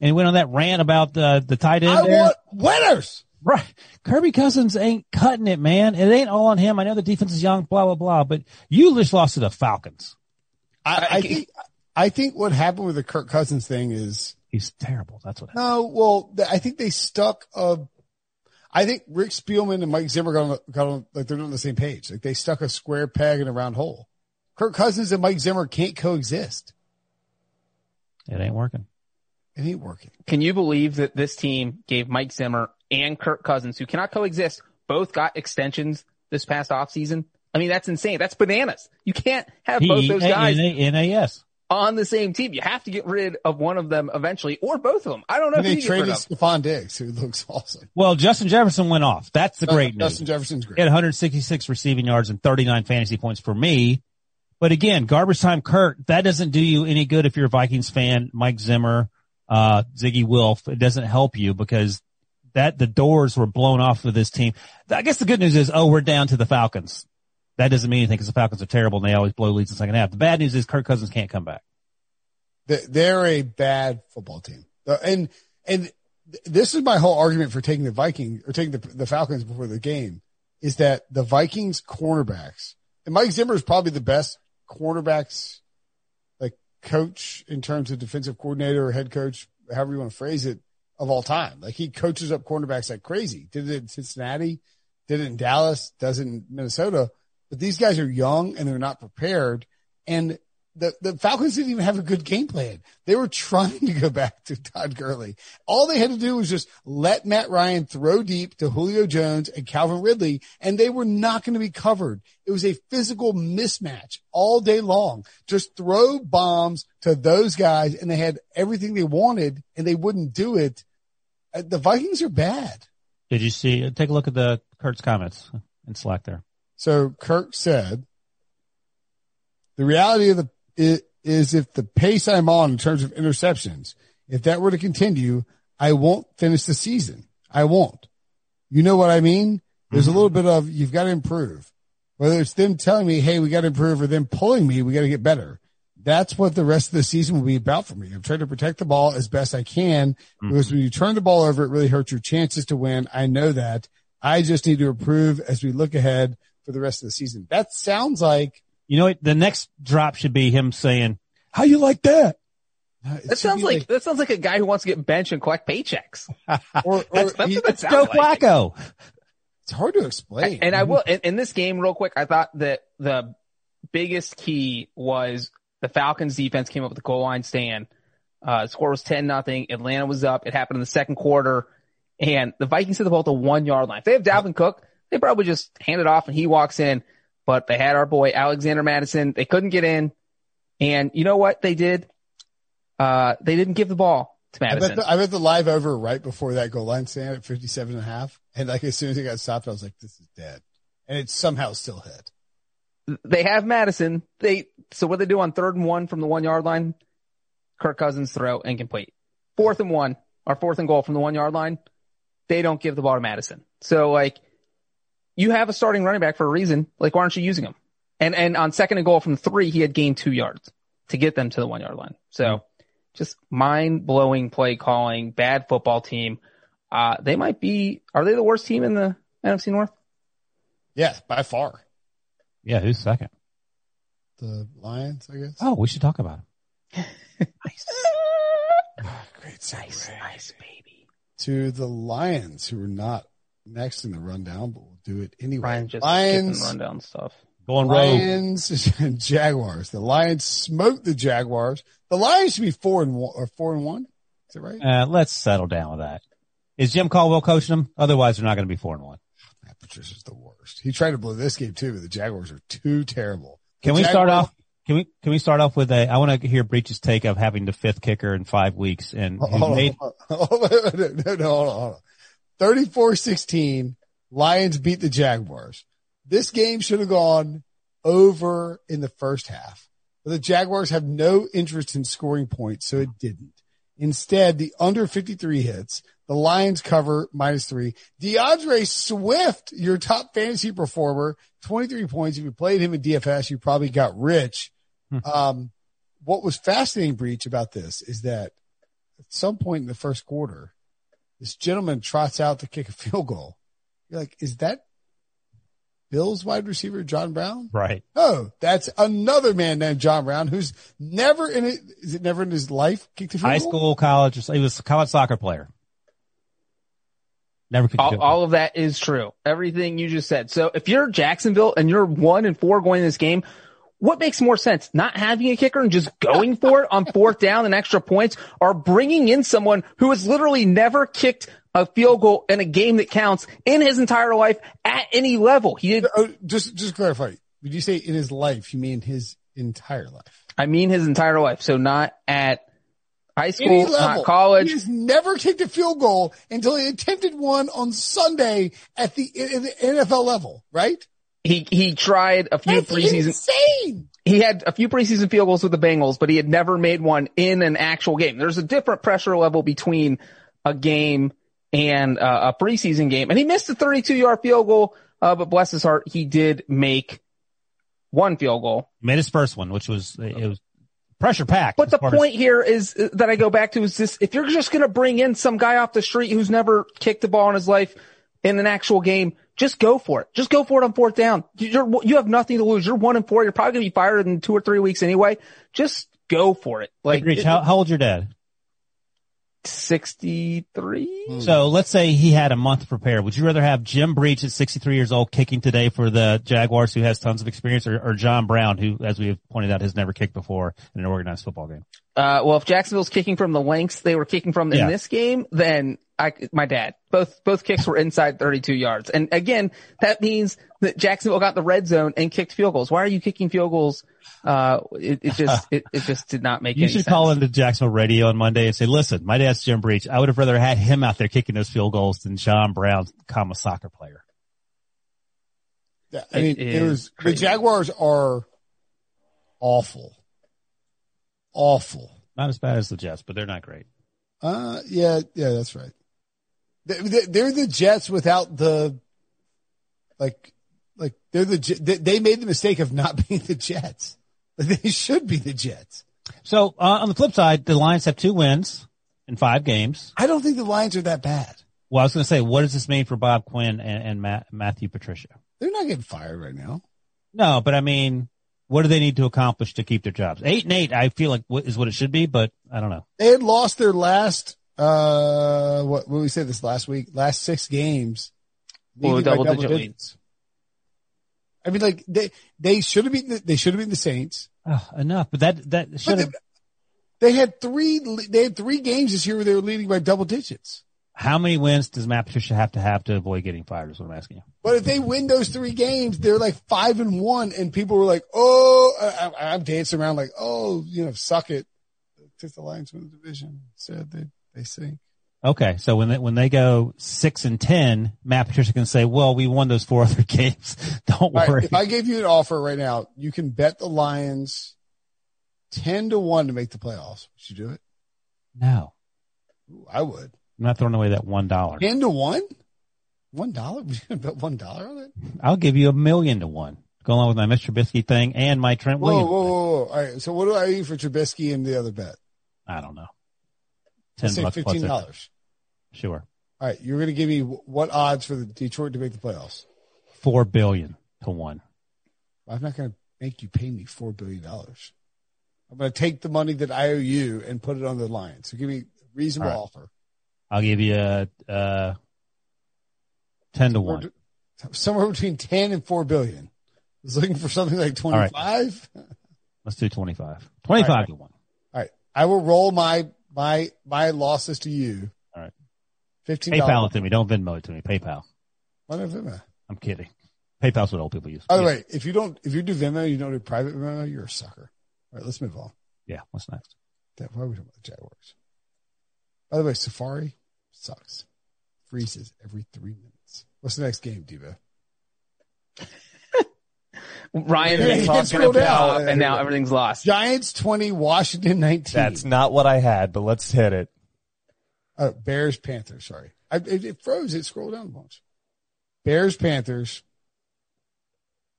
And he went on that rant about uh, the tight end I there. want winners. Right. Kirby Cousins ain't cutting it, man. It ain't all on him. I know the defense is young, blah, blah, blah, but you just lost to the Falcons. I, I think, I think what happened with the Kirk Cousins thing is, He's terrible. That's what happened. no, well, I think they stuck a, I think Rick Spielman and Mike Zimmer got on, got on, like they're not on the same page. Like they stuck a square peg in a round hole. Kirk Cousins and Mike Zimmer can't coexist. It ain't working. It ain't working. Can you believe that this team gave Mike Zimmer and Kirk Cousins, who cannot coexist, both got extensions this past offseason? I mean, that's insane. That's bananas. You can't have both those guys P-E-A-N-A-S. On the same team. You have to get rid of one of them eventually, or both of them. I don't know And who they you get rid traded of. Stefon Diggs, who looks awesome. Well, Justin Jefferson went off. That's the great news. Justin Jefferson's great. He had 166 receiving yards and 39 fantasy points for me. But again, garbage time Kurt. that doesn't do you any good if you're a Vikings fan, Mike Zimmer, uh, Zygi Wilf. It doesn't help you because that the doors were blown off of this team. I guess the good news is, oh, we're down to the Falcons. That doesn't mean anything because the Falcons are terrible and they always blow leads in the second half. The bad news is Kirk Cousins can't come back. They- They're a bad football team. Uh, And, and this is my whole argument for taking the Vikings or taking the, the Falcons before the game is that the Vikings cornerbacks and Mike Zimmer is probably the best cornerbacks like coach in terms of defensive coordinator or head coach, however you want to phrase it of all time. Like he coaches up cornerbacks like crazy. Did it in Cincinnati, did it in Dallas, does it in Minnesota, but these guys are young and they're not prepared. And the, the Falcons didn't even have a good game plan. They were trying to go back to Todd Gurley. All they had to do was just let Matt Ryan throw deep to Julio Jones and Calvin Ridley, and they were not going to be covered. It was a physical mismatch all day long. Just throw bombs to those guys, and they had everything they wanted, and they wouldn't do it. Uh, The Vikings are bad. Did you see, take a look at the Kurt's comments in Slack there. So Kirk said, the reality of the is if the pace I'm on in terms of interceptions, if that were to continue, I won't finish the season. I won't. You know what I mean? There's a mm-hmm. little bit of you've got to improve. Whether it's them telling me, "Hey, we got to improve," or them pulling me, "We got to get better." That's what the rest of the season will be about for me. I'm trying to protect the ball as best I can mm-hmm. because when you turn the ball over, it really hurts your chances to win. I know that. I just need to improve as we look ahead for the rest of the season. That sounds like You know what? The next drop should be him saying, how you like that? uh, it That sounds be like, that sounds like a guy who wants to get benched and collect paychecks. or, or That's, that's he- what that sounds like. Flacco. it's hard to explain. And I will, in, in this game real quick, I thought that the biggest key was the Falcons defense came up with the goal line stand. Uh, score was 10 nothing. Atlanta was up. It happened in the second quarter and the Vikings hit the ball at the one yard line. If they have Dalvin Cook, they probably just hand it off and he walks in, but they had our boy Alexander Mattison. They couldn't get in. And you know what they did? Uh, they didn't give the ball to I Mattison. bet, the, I bet the live over right before that goal line stand at 57 and a half. And like as soon as it got stopped, I was like, this is dead. And it somehow still hit. they have Mattison. They so what they do on third and one from the one yard line, Kirk Cousins throw incomplete. Fourth and one or fourth and goal from the one yard line, they don't give the ball to Mattison. So like, you have a starting running back for a reason. Like, why aren't you using him? And and on second and goal from three, he had gained two yards to get them to the one yard line. So just mind blowing play calling, bad football team. Uh, they might be. Are they the worst team in the NFC North? Yes, by far. Yeah, who's second? the Lions, I guess. Oh, we should talk about him. Great segue. nice baby. To the Lions, who are not next in the rundown, but we'll do it anyway. Ryan just Lions, skipping rundown stuff. Going rogue. Lions and Jaguars. The Lions smoked the Jaguars. The Lions should be four and one or four and one. Is it right? Uh, let's settle down with that. Is Jim Caldwell coaching them? Otherwise, they're not going to be four and one. Matt Patricia's the worst. He tried to blow this game too, but the Jaguars are too terrible. Can The we start off? Can we can we start off with a? I want to hear Breech's take of having the fifth kicker in five weeks, and he Hold made on, hold on, no, no, no, hold on, hold on. 34-16, Lions beat the Jaguars. This game should have gone over in the first half. But the Jaguars have no interest in scoring points, so it didn't. Instead, the under 53 hits. The Lions cover minus three. D'Andre Swift, your top fantasy performer, 23 points. If you played him in DFS, you probably got rich. Um, what was fascinating, Breech, about this is that at some point in the first quarter, this gentleman trots out to kick a field goal. You're like, is that Bills wide receiver John Brown? right. Oh, that's another man named John Brown who's never in it. Is it never in his life kicked a field High goal? school, college. He was a college soccer player. Never could. All, all of that is true. Everything you just said. So if you're Jacksonville and you're one and four going in this game, what makes more sense? Not having a kicker and just going for it on fourth down and extra points or bringing in someone who has literally never kicked a field goal in a game that counts in his entire life at any level. He did, Oh, just, just clarify. Did you say in his life? You mean his entire life? I mean his entire life. So not at high school, level. not college. He has never kicked a field goal until he attempted one on Sunday at the, in the NFL level, right? He, he tried a few That's preseason. insane. he had a few preseason field goals with the Bengals, but he had never made one in an actual game. There's a different pressure level between a game and uh, a preseason game. And he missed a 32 yard field goal, uh, but bless his heart, he did make one field goal. made his first one, which was it was pressure packed. But the point here is uh, that I go back to is this, if you're just going to bring in some guy off the street who's never kicked a ball in his life in an actual game, just go for it. Just go for it on fourth down. You're, you have nothing to lose. You're one and four. You're probably going to be fired in two or three weeks anyway. Just go for it. Like Breech, how, how old's your dad? 63. So let's say he had a month to prepare. Would you rather have Jim Breech at 63 years old kicking today for the Jaguars, who has tons of experience, or, or John Brown, who, as we have pointed out, has never kicked before in an organized football game? Uh, well, if Jacksonville's kicking from the lengths they were kicking from in this game, then I, my dad, both, both kicks were inside 32 yards. And again, that means that Jacksonville got the red zone and kicked field goals. Why are you kicking field goals? Uh, it, it just, it, it just did not make sense. You should sense. call into Jacksonville radio on Monday and say, listen, my dad's Jim Breech. I would have rather had him out there kicking those field goals than John Brown, comma soccer player. Yeah, I mean, It it, was is the. Jaguars are awful, awful. Not as bad as the Jets, but they're not great. Uh, yeah, yeah, that's right. They- they- They're the Jets without the, like, like they're the they they made the mistake of not being the Jets. They should be the Jets. So uh, on the flip side, the Lions have two wins in five games. I don't think the Lions are that bad. Well, I was going to say, what does this mean for Bob Quinn and, and Matt, Matthew Patricia? They're not getting fired right now. No, but I mean, what do they need to accomplish to keep their jobs? Eight and eight, I feel like is what it should be, but I don't know. They had lost their last, uh, what, what we say this last week? Last six games. Well, leading by double-digit leads. I mean, like they, they should have been, they should have been the Saints. Oh, enough, but that that should have. they, they had three, they had three games this year where they were leading by double digits. How many wins does Matt Patricia have to have to avoid getting fired? Is what I'm asking you. But if they win those three games, they're like five and one, and people were like, "Oh," I, I'm dancing around like, "Oh, you know, suck it." Took the Lions win the division. Said they they sink. Okay, so when they when they go six and ten, Matt Patricia can say, "Well, we won those four other games. Don't All right, worry." if I gave you an offer right now, you can bet the Lions ten to one to make the playoffs. Would you do it? no, Ooh, I would. I'm not throwing away that one dollar. Ten to one. One dollar? Would you gonna bet one dollar on it? I'll give you a million to one. Go along with my Mr. Trubisky thing and my Trent Whoa, Williams. whoa, whoa, whoa! All right. So what do I eat for Trubisky and the other bet? I don't know. Ten say bucks fifteen dollars. Sure, All right. You're going to give me what odds for the Detroit to make the playoffs? four billion to one. I'm not going to make you pay me four billion dollars. I'm going to take the money that I owe you and put it on the line. So give me a reasonable right. offer. I'll give you a, uh, 10 to 1. Somewhere between 10 and 4 billion. I was looking for something like 25. Let's do 25. 25 All right. to 1. All right. I will roll my, my, my losses to you. All right. $15. PayPal it to me. Don't Venmo it to me. PayPal. What if Venmo? I'm kidding. PayPal's what old people use. By the yeah. way, if you don't, if you do Venmo, you don't do private Venmo, you're a sucker. All right. Let's move on. Yeah. What's next? That, why are we talking about the Jaguars? By the way, Safari sucks. Freezes every three minutes. What's the next game, Devo? Ryan Yeah, and you Talk can scroll gonna down. pop, and now everything's lost. Giants 20, Washington 19. That's not what I had, but let's hit it. Oh, Bears, Panthers. Sorry. I, it, it froze. It scrolled down a bunch. Bears, Panthers.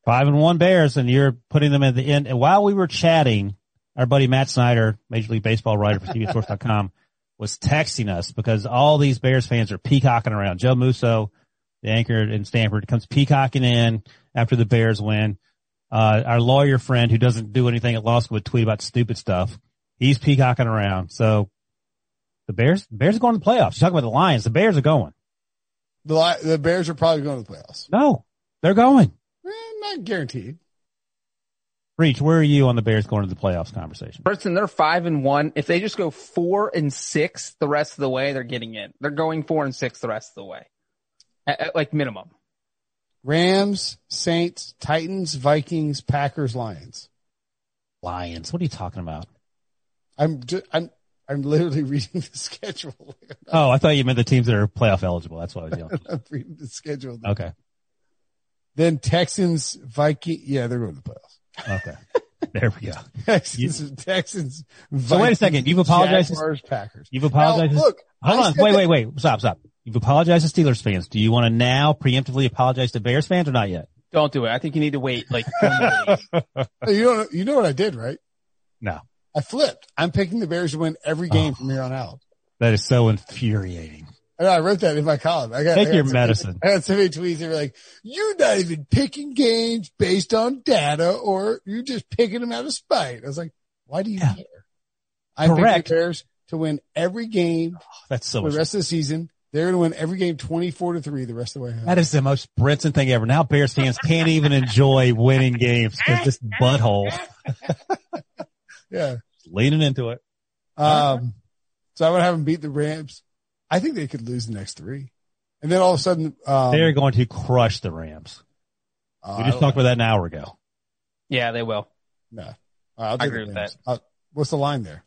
Five and one Bears, and you're putting them at the end. And while we were chatting, our buddy Matt Snyder, Major League Baseball writer for CBSSports.com, was texting us because all these Bears fans are peacocking around. Joe Musso, the anchor in Stanford, comes peacocking in after the Bears win. Uh, our lawyer friend who doesn't do anything at law school would tweet about stupid stuff. He's peacocking around. So the Bears, the Bears are going to the playoffs. You're talking about the Lions. The Bears are going. The, Li- the Bears are probably going to the playoffs. No, they're going. Eh, not guaranteed. Reach, where are you on the Bears going to the playoffs conversation? Person, they're five and one. If they just go four and six the rest of the way, they're getting in. They're going four and six the rest of the way, at, at like minimum. Rams, Saints, Titans, Vikings, Packers, Lions. Lions. What are you talking about? I'm just, I'm, I'm literally reading the schedule. Oh, I thought you meant the teams that are playoff eligible. That's what I was yelling. I'm reading the schedule. Okay. Then Texans, Viking. Yeah, they're going to the playoffs. Okay. There we go. Texans, Texans. So wait a second. You've apologized. Jaguars, Packers. You've apologized. Now, look, Hold I on. Wait, that- wait, wait. Stop, stop. You've apologized to Steelers fans. Do you want to now preemptively apologize to Bears fans or not yet? Don't do it. I think you need to wait like 20. You know, you know what I did, right? No. I flipped. I'm picking the Bears to win every game oh. from here on out. That is so infuriating. And I wrote that in my column. I got, Take I got your so medicine. Many, I got so many tweets. They were like, "You're not even picking games based on data, or you're just picking them out of spite." I was like, "Why do you Yeah. care?" I'm Correct. picking the Bears to win every game oh, That's so for the rest of the season. They're going to win every game 24 to three the rest of the way. home. That is the most Brinson thing ever. Now Bears fans can't even enjoy winning games because this butthole Yeah. is leaning into it. Um, so I would have them beat the Rams. I think they could lose the next three. And then all of a sudden, um, They're going to crush the Rams. uh, We just talked about that an hour ago. Yeah, they will. No, All right, I'll I agree the with Rams. Uh, what's the line there?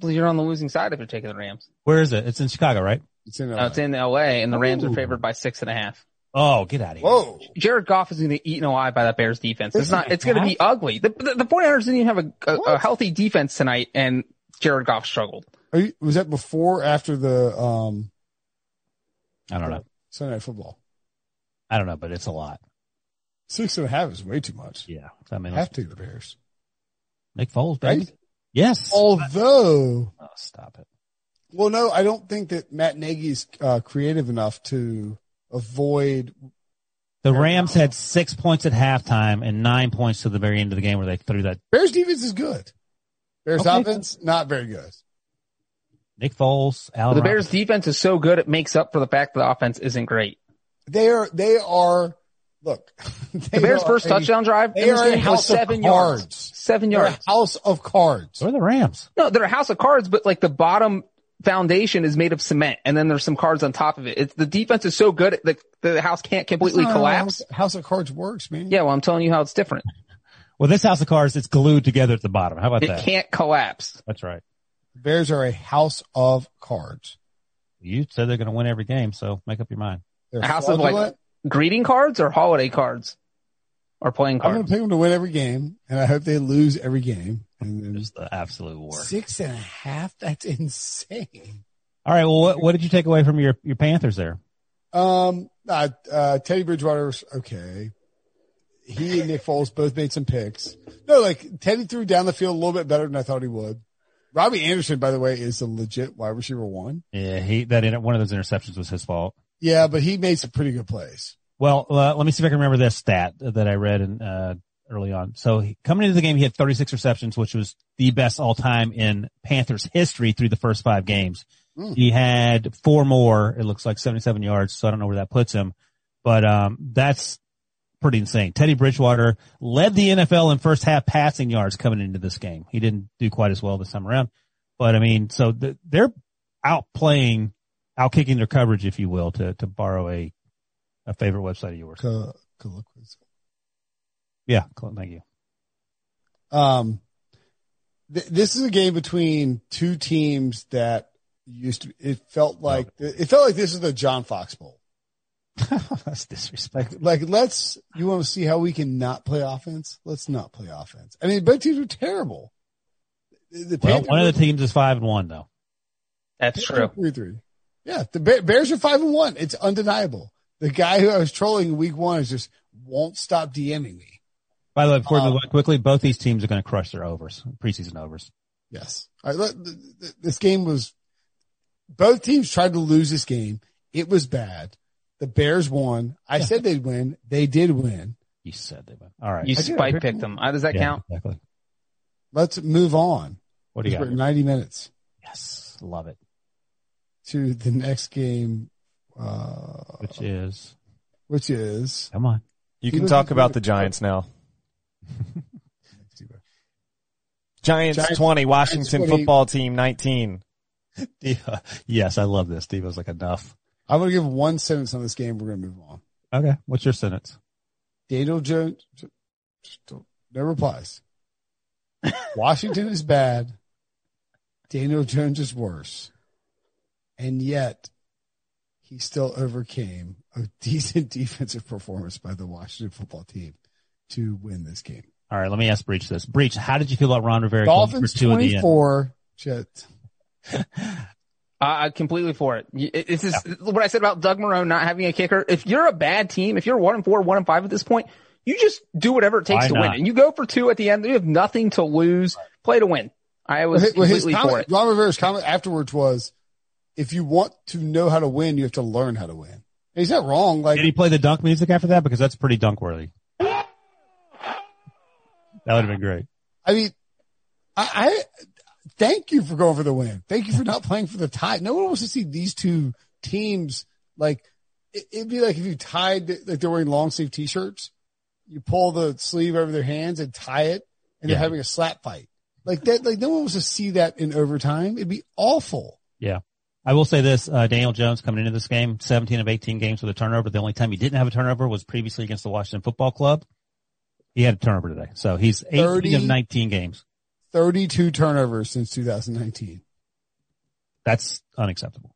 Well, you're on the losing side if you're taking the Rams. Where is it? It's in Chicago, right? It's in. No, LA. it's in LA and the Rams are favored by six and a half. Oh, get out of here. Whoa. Jared Goff is going to eat no eye by that Bears defense. It's Six not, it's going to be ugly. The, the, the 49ers didn't even have a, a, a healthy defense tonight and Jared Goff struggled. Are you, was that before or after the um I don't know. Sunday Night Football? I don't know, but it's a lot. Six and a half is way too much. Yeah. I mean, Have to the Bears. Nick Foles, baby. Right? Yes. Although, Oh, stop it. Well, no, I don't think that Matt Nagy's uh, creative enough to avoid. The Rams had six points at halftime and nine points to the very end of the game where they threw that. Bears defense is good. Bears Okay. offense not very good. Nick Foles, Allen the Bears Robinson. defense is so good it makes up for the fact that the offense isn't great. They are. They are. Look, The Bears' first touchdown drive They are a game was house of seven yards. cards. Seven They're yards. a house of cards. So are the Rams. No, they're a house of cards, but like the bottom foundation is made of cement and then there's some cards on top of it. It's the defense is so good the the house can't completely That's not how collapse. House, house of cards works, man. Yeah, well I'm telling you how it's different. Well, this house of cards, it's glued together at the bottom. How about It that? can't collapse. That's right. Bears are a house of cards. You said they're going to win every game, so make up your mind. They're A house of like greeting cards or holiday cards or playing I'm going to pick them to win every game, and I hope they lose every game. And then Just the absolute worst. six and a half. That's insane. All right. Well, what, what did you take away from your, your Panthers there? Um, uh, uh, Teddy Bridgewater's okay. He and Nick Foles both made some picks. No, like Teddy threw down the field a little bit better than I thought he would. Robbie Anderson, by the way, is a legit wide receiver one. Yeah, he, that, inter- one of those interceptions was his fault. Yeah, but he made some pretty good plays. Well, uh, let me see if I can remember this stat that I read in, uh, early on. So he, coming into the game, he had 36 receptions, which was the best all time in Panthers history through the first five games. Mm. He had four more. It looks like 77 yards. So I don't know where that puts him, but, um, that's pretty insane. Teddy Bridgewater led the NFL in first half passing yards coming into this game. He didn't do quite as well this time around, but I mean, so the, they're outplaying, outkicking their coverage, if you will, to, to borrow a, a favorite website of yours. Ca- Colloquies. Yeah. Thank you. Um, th- this is a game between two teams that used to. It felt like it felt like this is the John Fox Bowl. That's disrespectful. Like, like let's. You want to see how we can not play offense? Let's not play offense. I mean, both teams are terrible. The the Well, Panthers one of the teams is five and one though. That's Panthers true. Three three. Yeah, the Bears are five and one. It's undeniable. The guy who I was trolling in week one is just won't stop DMing me. By the way, before Um, move on quickly, both these teams are going to crush their overs, preseason overs. Yes. All right. Let, th- th- this game was, both teams tried to lose this game. It was bad. The Bears won. I said they'd win. They did win. You said they would. All right. You I spike picked them. How does that Yeah, count? Exactly. Let's move on. What do you got? 90 minutes Yes. Love it. to the next game, uh, Which is, which is, come on. You can talk about the Giants now. Giants, Giants- 20, Washington 20. football team 19. Yeah. Yes. I love this. Steve was like enough. I'm going to give one sentence on this game. We're going to move on. Okay. What's your sentence? Daniel Jones, no replies. Washington is bad. Daniel Jones is worse. And yet he still overcame a decent defensive performance by the Washington football team to win this game. All right. Let me ask Breech this. Breech, how did you feel about Ron Rivera? Dolphins for two at the end? 24, Jet. Uh, completely for it. This is It's just what I said about Doug Marrone not having a kicker. If you're a bad team, if you're one and four, one and five at this point, you just do whatever it takes Why to not? win. And you go for two at the end. You have nothing to lose. Play to win. I was Well, his completely for comment, it. Ron Rivera's comment afterwards was, if you want to know how to win, you have to learn how to win. And he's not wrong. Like, Did he play the dunk music after that? Because that's pretty dunk worthy. That would have been great. I mean, I, I thank you for going for the win. Thank you for not playing for the tie. No one wants to see these two teams like it, it'd be like if you tied like they're wearing long sleeve t-shirts, you pull the sleeve over their hands and tie it, and they're having a slap fight like that. Like no one wants to see that in overtime. It'd be awful. Yeah. I will say this, uh, Daniel Jones coming into this game, 17 of 18 games with a turnover. The only time he didn't have a turnover was previously against the Washington football club. He had a turnover today. So he's 18 30. of 19 games. 32 turnovers since 2019. That's unacceptable.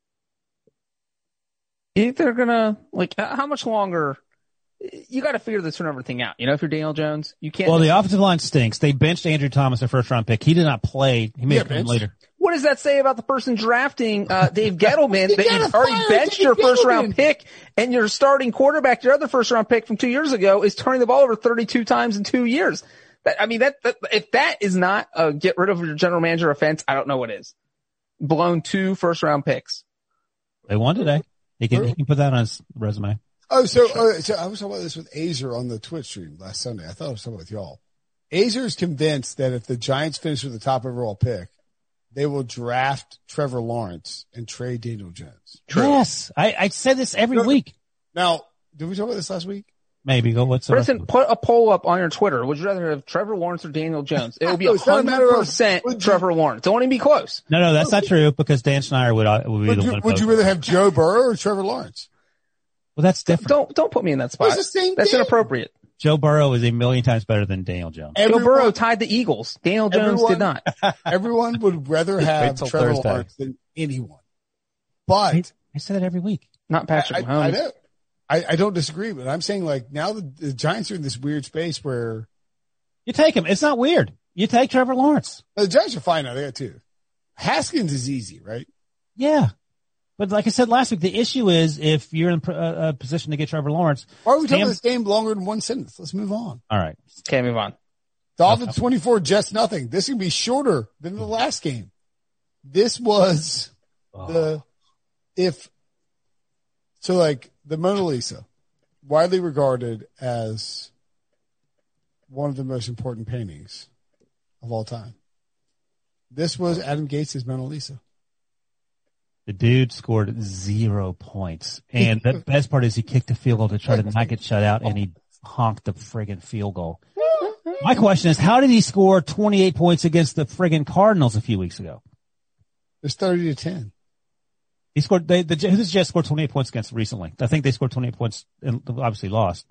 If they're gonna like, how much longer? You got to figure the turnover thing out. You know, if you're Daniel Jones, you can't. Well, the offensive line stinks. They benched Andrew Thomas, their first round pick. He did not play. He may Yeah, have come later. What does that say about the person drafting uh, Dave Gettleman? You that you've already benched Dave your first round pick, and your starting quarterback, your other first round pick from two years ago, is turning the ball over 32 times in two years. That, I mean, that, that if that is not a get rid of your general manager offense, I don't know what is. Blown two first round picks. They won today. He can, he can put that on his resume. Oh, so, uh, so I was talking about this with Azer on the Twitch stream last Sunday. I thought I was talking with y'all. Azer is convinced that if the Giants finish with the top overall pick, they will draft Trevor Lawrence and trade Daniel Jones. Yes. I, I said this every No, week. Now, did we talk about this last week? Maybe go. What's the rest Brinson, of it? put a poll up on your Twitter. Would you rather have Trevor Lawrence or Daniel Jones? It will be No, it's not a 100% Trevor Lawrence. Don't even be close. No, no, that's not true because Dan Schneider would, uh, would be Would the you, one. would you rather have Joe Burrow or Trevor Lawrence? Well, that's different. Don't, don't put me in that spot. it's the same That's thing. inappropriate. Joe Burrow is a million times better than Daniel Jones. Joe Burrow tied the Eagles. Daniel Jones Everyone- did not. everyone would rather have Trevor Thursday. Lawrence than anyone. But I say that every week. Not Patrick I, Mahomes. I know. I, I don't disagree, but I'm saying like now the, the Giants are in this weird space where You take him. It's not weird. You take Trevor Lawrence. the Giants are fine now. They got two. Haskins is easy, right? Yeah. But like I said last week, the issue is if you're in a, a position to get Trevor Lawrence. Why are we talking Sam- about this game longer than one sentence? Let's move on. All right. Okay, move on. Dolphins 24, Jets nothing. This can be shorter than the last game. This was the, if, so like the Mona Lisa, widely regarded as one of the most important paintings of all time. This was Adam Gase's Mona Lisa. The dude scored zero points. And the best part is he kicked a field goal to try to not get shut out and he honked the friggin' field goal. My question is, how did he score 28 points against the friggin' Cardinals a few weeks ago? It's 30 to 10. He scored, they, the, who the Jets score 28 points against recently? I think they scored 28 points and obviously lost.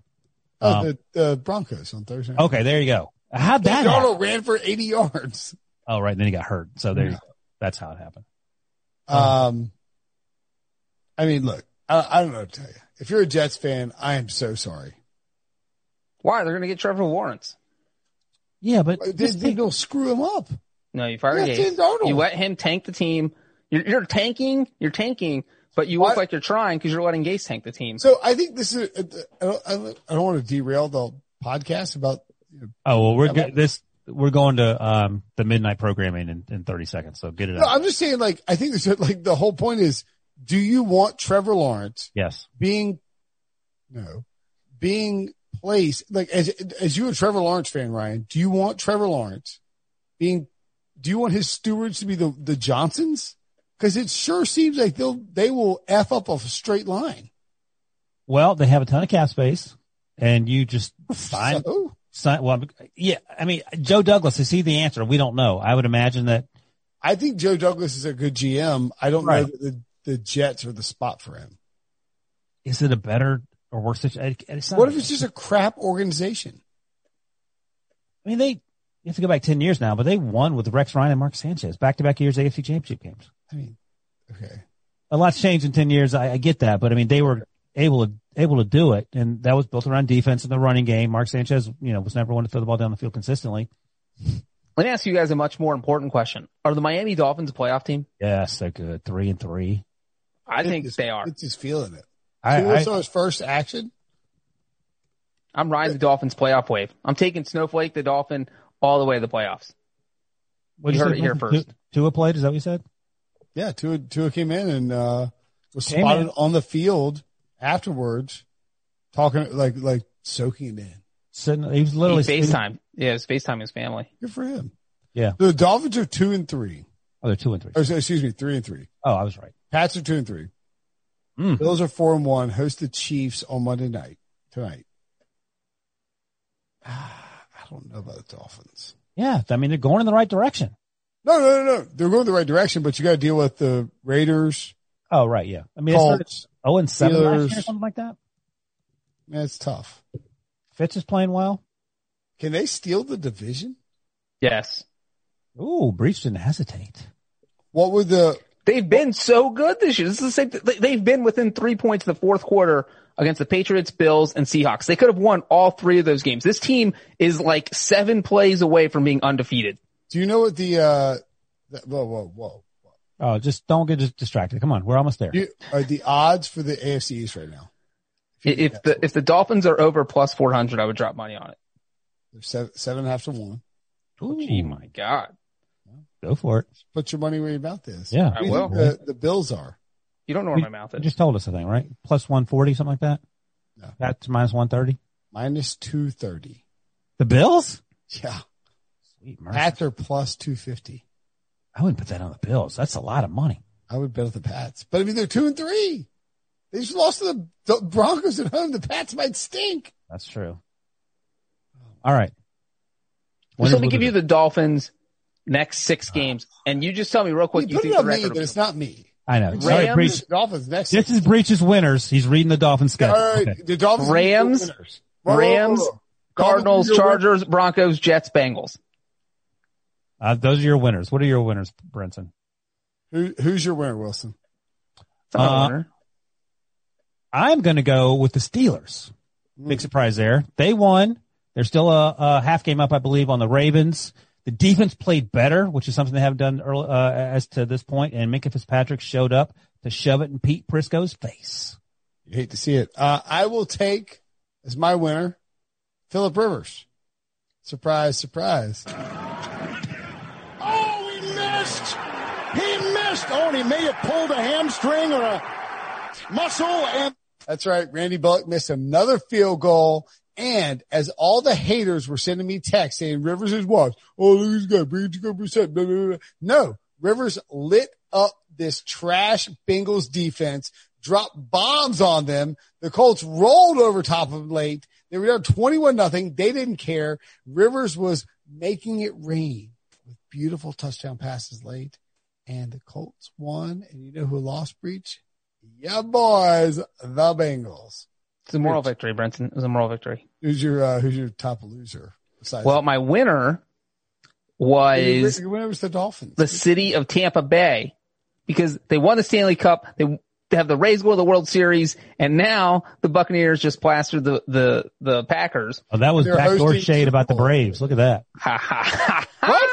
Oh, Um, the, the Broncos on Thursday. night. Okay, there you go. How'd that happen? Darnold ran for 80 yards. Oh, right. And then he got hurt. So there, you go. that's how it happened. Um, I mean, look, I, I don't know what to tell you. If you're a Jets fan, I am so sorry. Why? They're going to get Trevor Lawrence. Yeah, but They, this they thing- don't screw him up. No, you fired Yeah, Gase. Sam Darnold. You let him tank the team. You're, you're tanking. You're tanking, but you Why- look like you're trying because you're letting Gase tank the team. So I think this is, I don't, I don't, want to derail the podcast about, you know, oh, well, we're Yeah, go- but- this, we're going to, um, the midnight programming in, in 30 seconds. So get it no, out. I'm just saying like, I think this, like the whole point is, do you want Trevor Lawrence Yes. being, no, being placed, like as, as you a Trevor Lawrence fan, Ryan, do you want Trevor Lawrence being, do you want his stewards to be the, the Johnsons? Cause it sure seems like they'll, they will F up a straight line. Well, they have a ton of cap space and you just sign, So, sign, well, yeah, I mean, Joe Douglas, is he the answer? We don't know. I would imagine that I think Joe Douglas is a good GM. I don't know that the, the Jets are the spot for him. is it a better or worse situation? What if it's just a crap organization? I mean, they, you have to go back 10 years now, but they won with Rex Ryan and Mark Sanchez back to back years AFC championship games. I mean, okay. A lot's changed in 10 years. I, I get that, but I mean, they were able to, able to do it. And that was built around defense and the running game. Mark Sanchez, you know, was never one to throw the ball down the field consistently. Let me ask you guys a much more important question. Are the Miami Dolphins a playoff team? Yes, they're good. Three and three. I think It's- they are. It's just feeling it. I, Tua I, saw his first action. I'm riding the Dolphins playoff wave. I'm taking Snowflake, the Dolphin, all the way to the playoffs. what'd you heard it here first. Tua- Tua played. Is that what you said? Yeah, Tua, Tua came in and uh, was Came spotted in. on the field afterwards, talking like like soaking it in. Sitting, he was literally He FaceTime. Yeah, it's FaceTime his family. Good for him. Yeah. The Dolphins are two and three. Oh, they're two and three. Or excuse me, three and three. Oh, I was right. Pats are two and three. Mm. Bills are four and one. Host the Chiefs on Monday night tonight. I don't know about the Dolphins. Yeah. I mean, they're going in the right direction. No, no, no, no. They're going the right direction, but you got to deal with the Raiders. Oh, right. Yeah. I mean, it's Colts. oh and seven last year or something like that. Man, it's tough. Fitz is playing well. Can they steal the division? Yes. Ooh, Breech didn't hesitate. What would the They've been so good this year. This is the same. They- They've been within three points in the fourth quarter against the Patriots, Bills, and Seahawks. They could have won all three of those games. This team is like seven plays away from being undefeated. Do you know what the uh? The, whoa, whoa, whoa! Oh, just don't get distracted. Come on. We're almost there. You, are the odds for the AFC East right now? you If the if the Dolphins are over plus four hundred, I would drop money on it. They're seven, seven and a half to one. Ooh, oh, Gee, my God! go for it. Put your money where your mouth is. Yeah. What I will. The, the Bills are. You don't know where my mouth You is. just told us, a thing, right? Plus 140, something like that? No. That's minus 130. minus 230. The Bills? Yeah. Sweet mercy. Pats are plus 250. I wouldn't put that on the Bills. That's a lot of money. I would bet on the Pats. But I mean, they're two and three. They just lost to the, the Broncos at home. The Pats might stink. That's true. All right. Just let me give you the Dolphins next six uh, games, and you just tell me real quick. You You put think it the on me, but it's not me. I know. Sorry, Breech. Dolphins next. This is Breech's winners. He's reading the Dolphins schedule. All right. Okay. The Dolphins are Rams, Rams, whoa. Cardinals, Dolphins are your Chargers, Broncos, Jets, Bengals. Uh, those are your winners. What are your winners, Brinson? Who, who's your winner, Wilson? It's not a Uh, winner. I'm going to go with the Steelers. Big surprise there. They won. They're still a, a half game up, I believe, on the Ravens. The defense played better, which is something they haven't done early, uh, as to this point. And Minkah Fitzpatrick showed up to shove it in Pete Prisco's face. You hate to see it. Uh, I will take as my winner, Philip Rivers. Surprise, surprise. He may have pulled a hamstring or a muscle and That's right. Randy Bullock missed another field goal And as all the haters were sending me texts saying Rivers is washed. Oh, look, he's got two percent. Blah, blah, blah. No, Rivers lit up this trash Bengals defense, dropped bombs on them. The Colts rolled over top of them late. They were down 21 nothing. They didn't care. Rivers was making it rain with beautiful touchdown passes late and the Colts won. And you know who lost Breech? Yeah, boys, the Bengals. It's a moral victory, Brinson. It was a moral victory. Who's your uh, who's your top loser? Besides Well, my winner was your winner was the Dolphins. the city of Tampa Bay because they won the Stanley Cup. They, they have the Rays go to the World Series and now the Buccaneers just plastered the, the, the Packers. Oh, that was They're backdoor shade about the Braves. Look at that. Ha ha ha. What?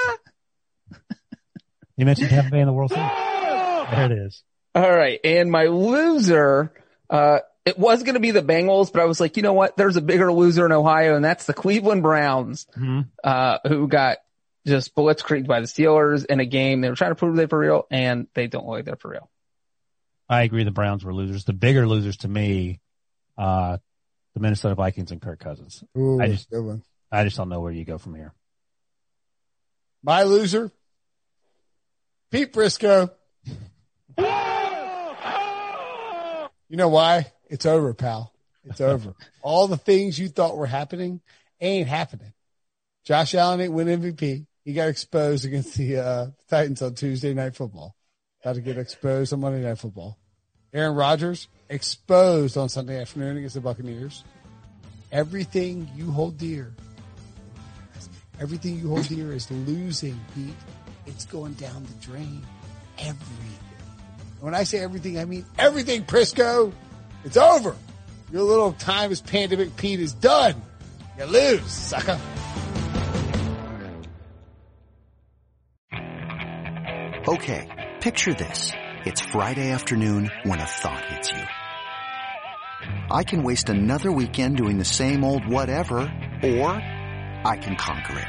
You mentioned Tampa Bay in the World Series. There it is. All right. And my loser, uh, it was going to be the Bengals, but I was like, you know what? There's a bigger loser in Ohio and that's the Cleveland Browns, Mhm. uh, who got just blitzkrieged by the Steelers in a game. They were trying to prove they're for real and they don't look like they're for real. I agree. The Browns were losers. The bigger losers to me, uh, the Minnesota Vikings and Kirk Cousins. Ooh, I just- good one. I just don't know where you go from here. My loser, Pete Prisco. You know why? It's over, pal. It's over. All the things you thought were happening ain't happening. Josh Allen ain't win MVP. He got exposed against the uh, Titans on Tuesday Night Football. About to get exposed on Monday Night Football. Aaron Rodgers exposed on Sunday afternoon against the Buccaneers. Everything you hold dear Everything you hold dear is losing, Pete. It's going down the drain. Everything. When I say everything, I mean everything, Prisco. It's over. Your little time as pandemic Pete is done. You lose, sucker. Okay, picture this. It's Friday afternoon when a thought hits you. I can waste another weekend doing the same old whatever, or I can conquer it.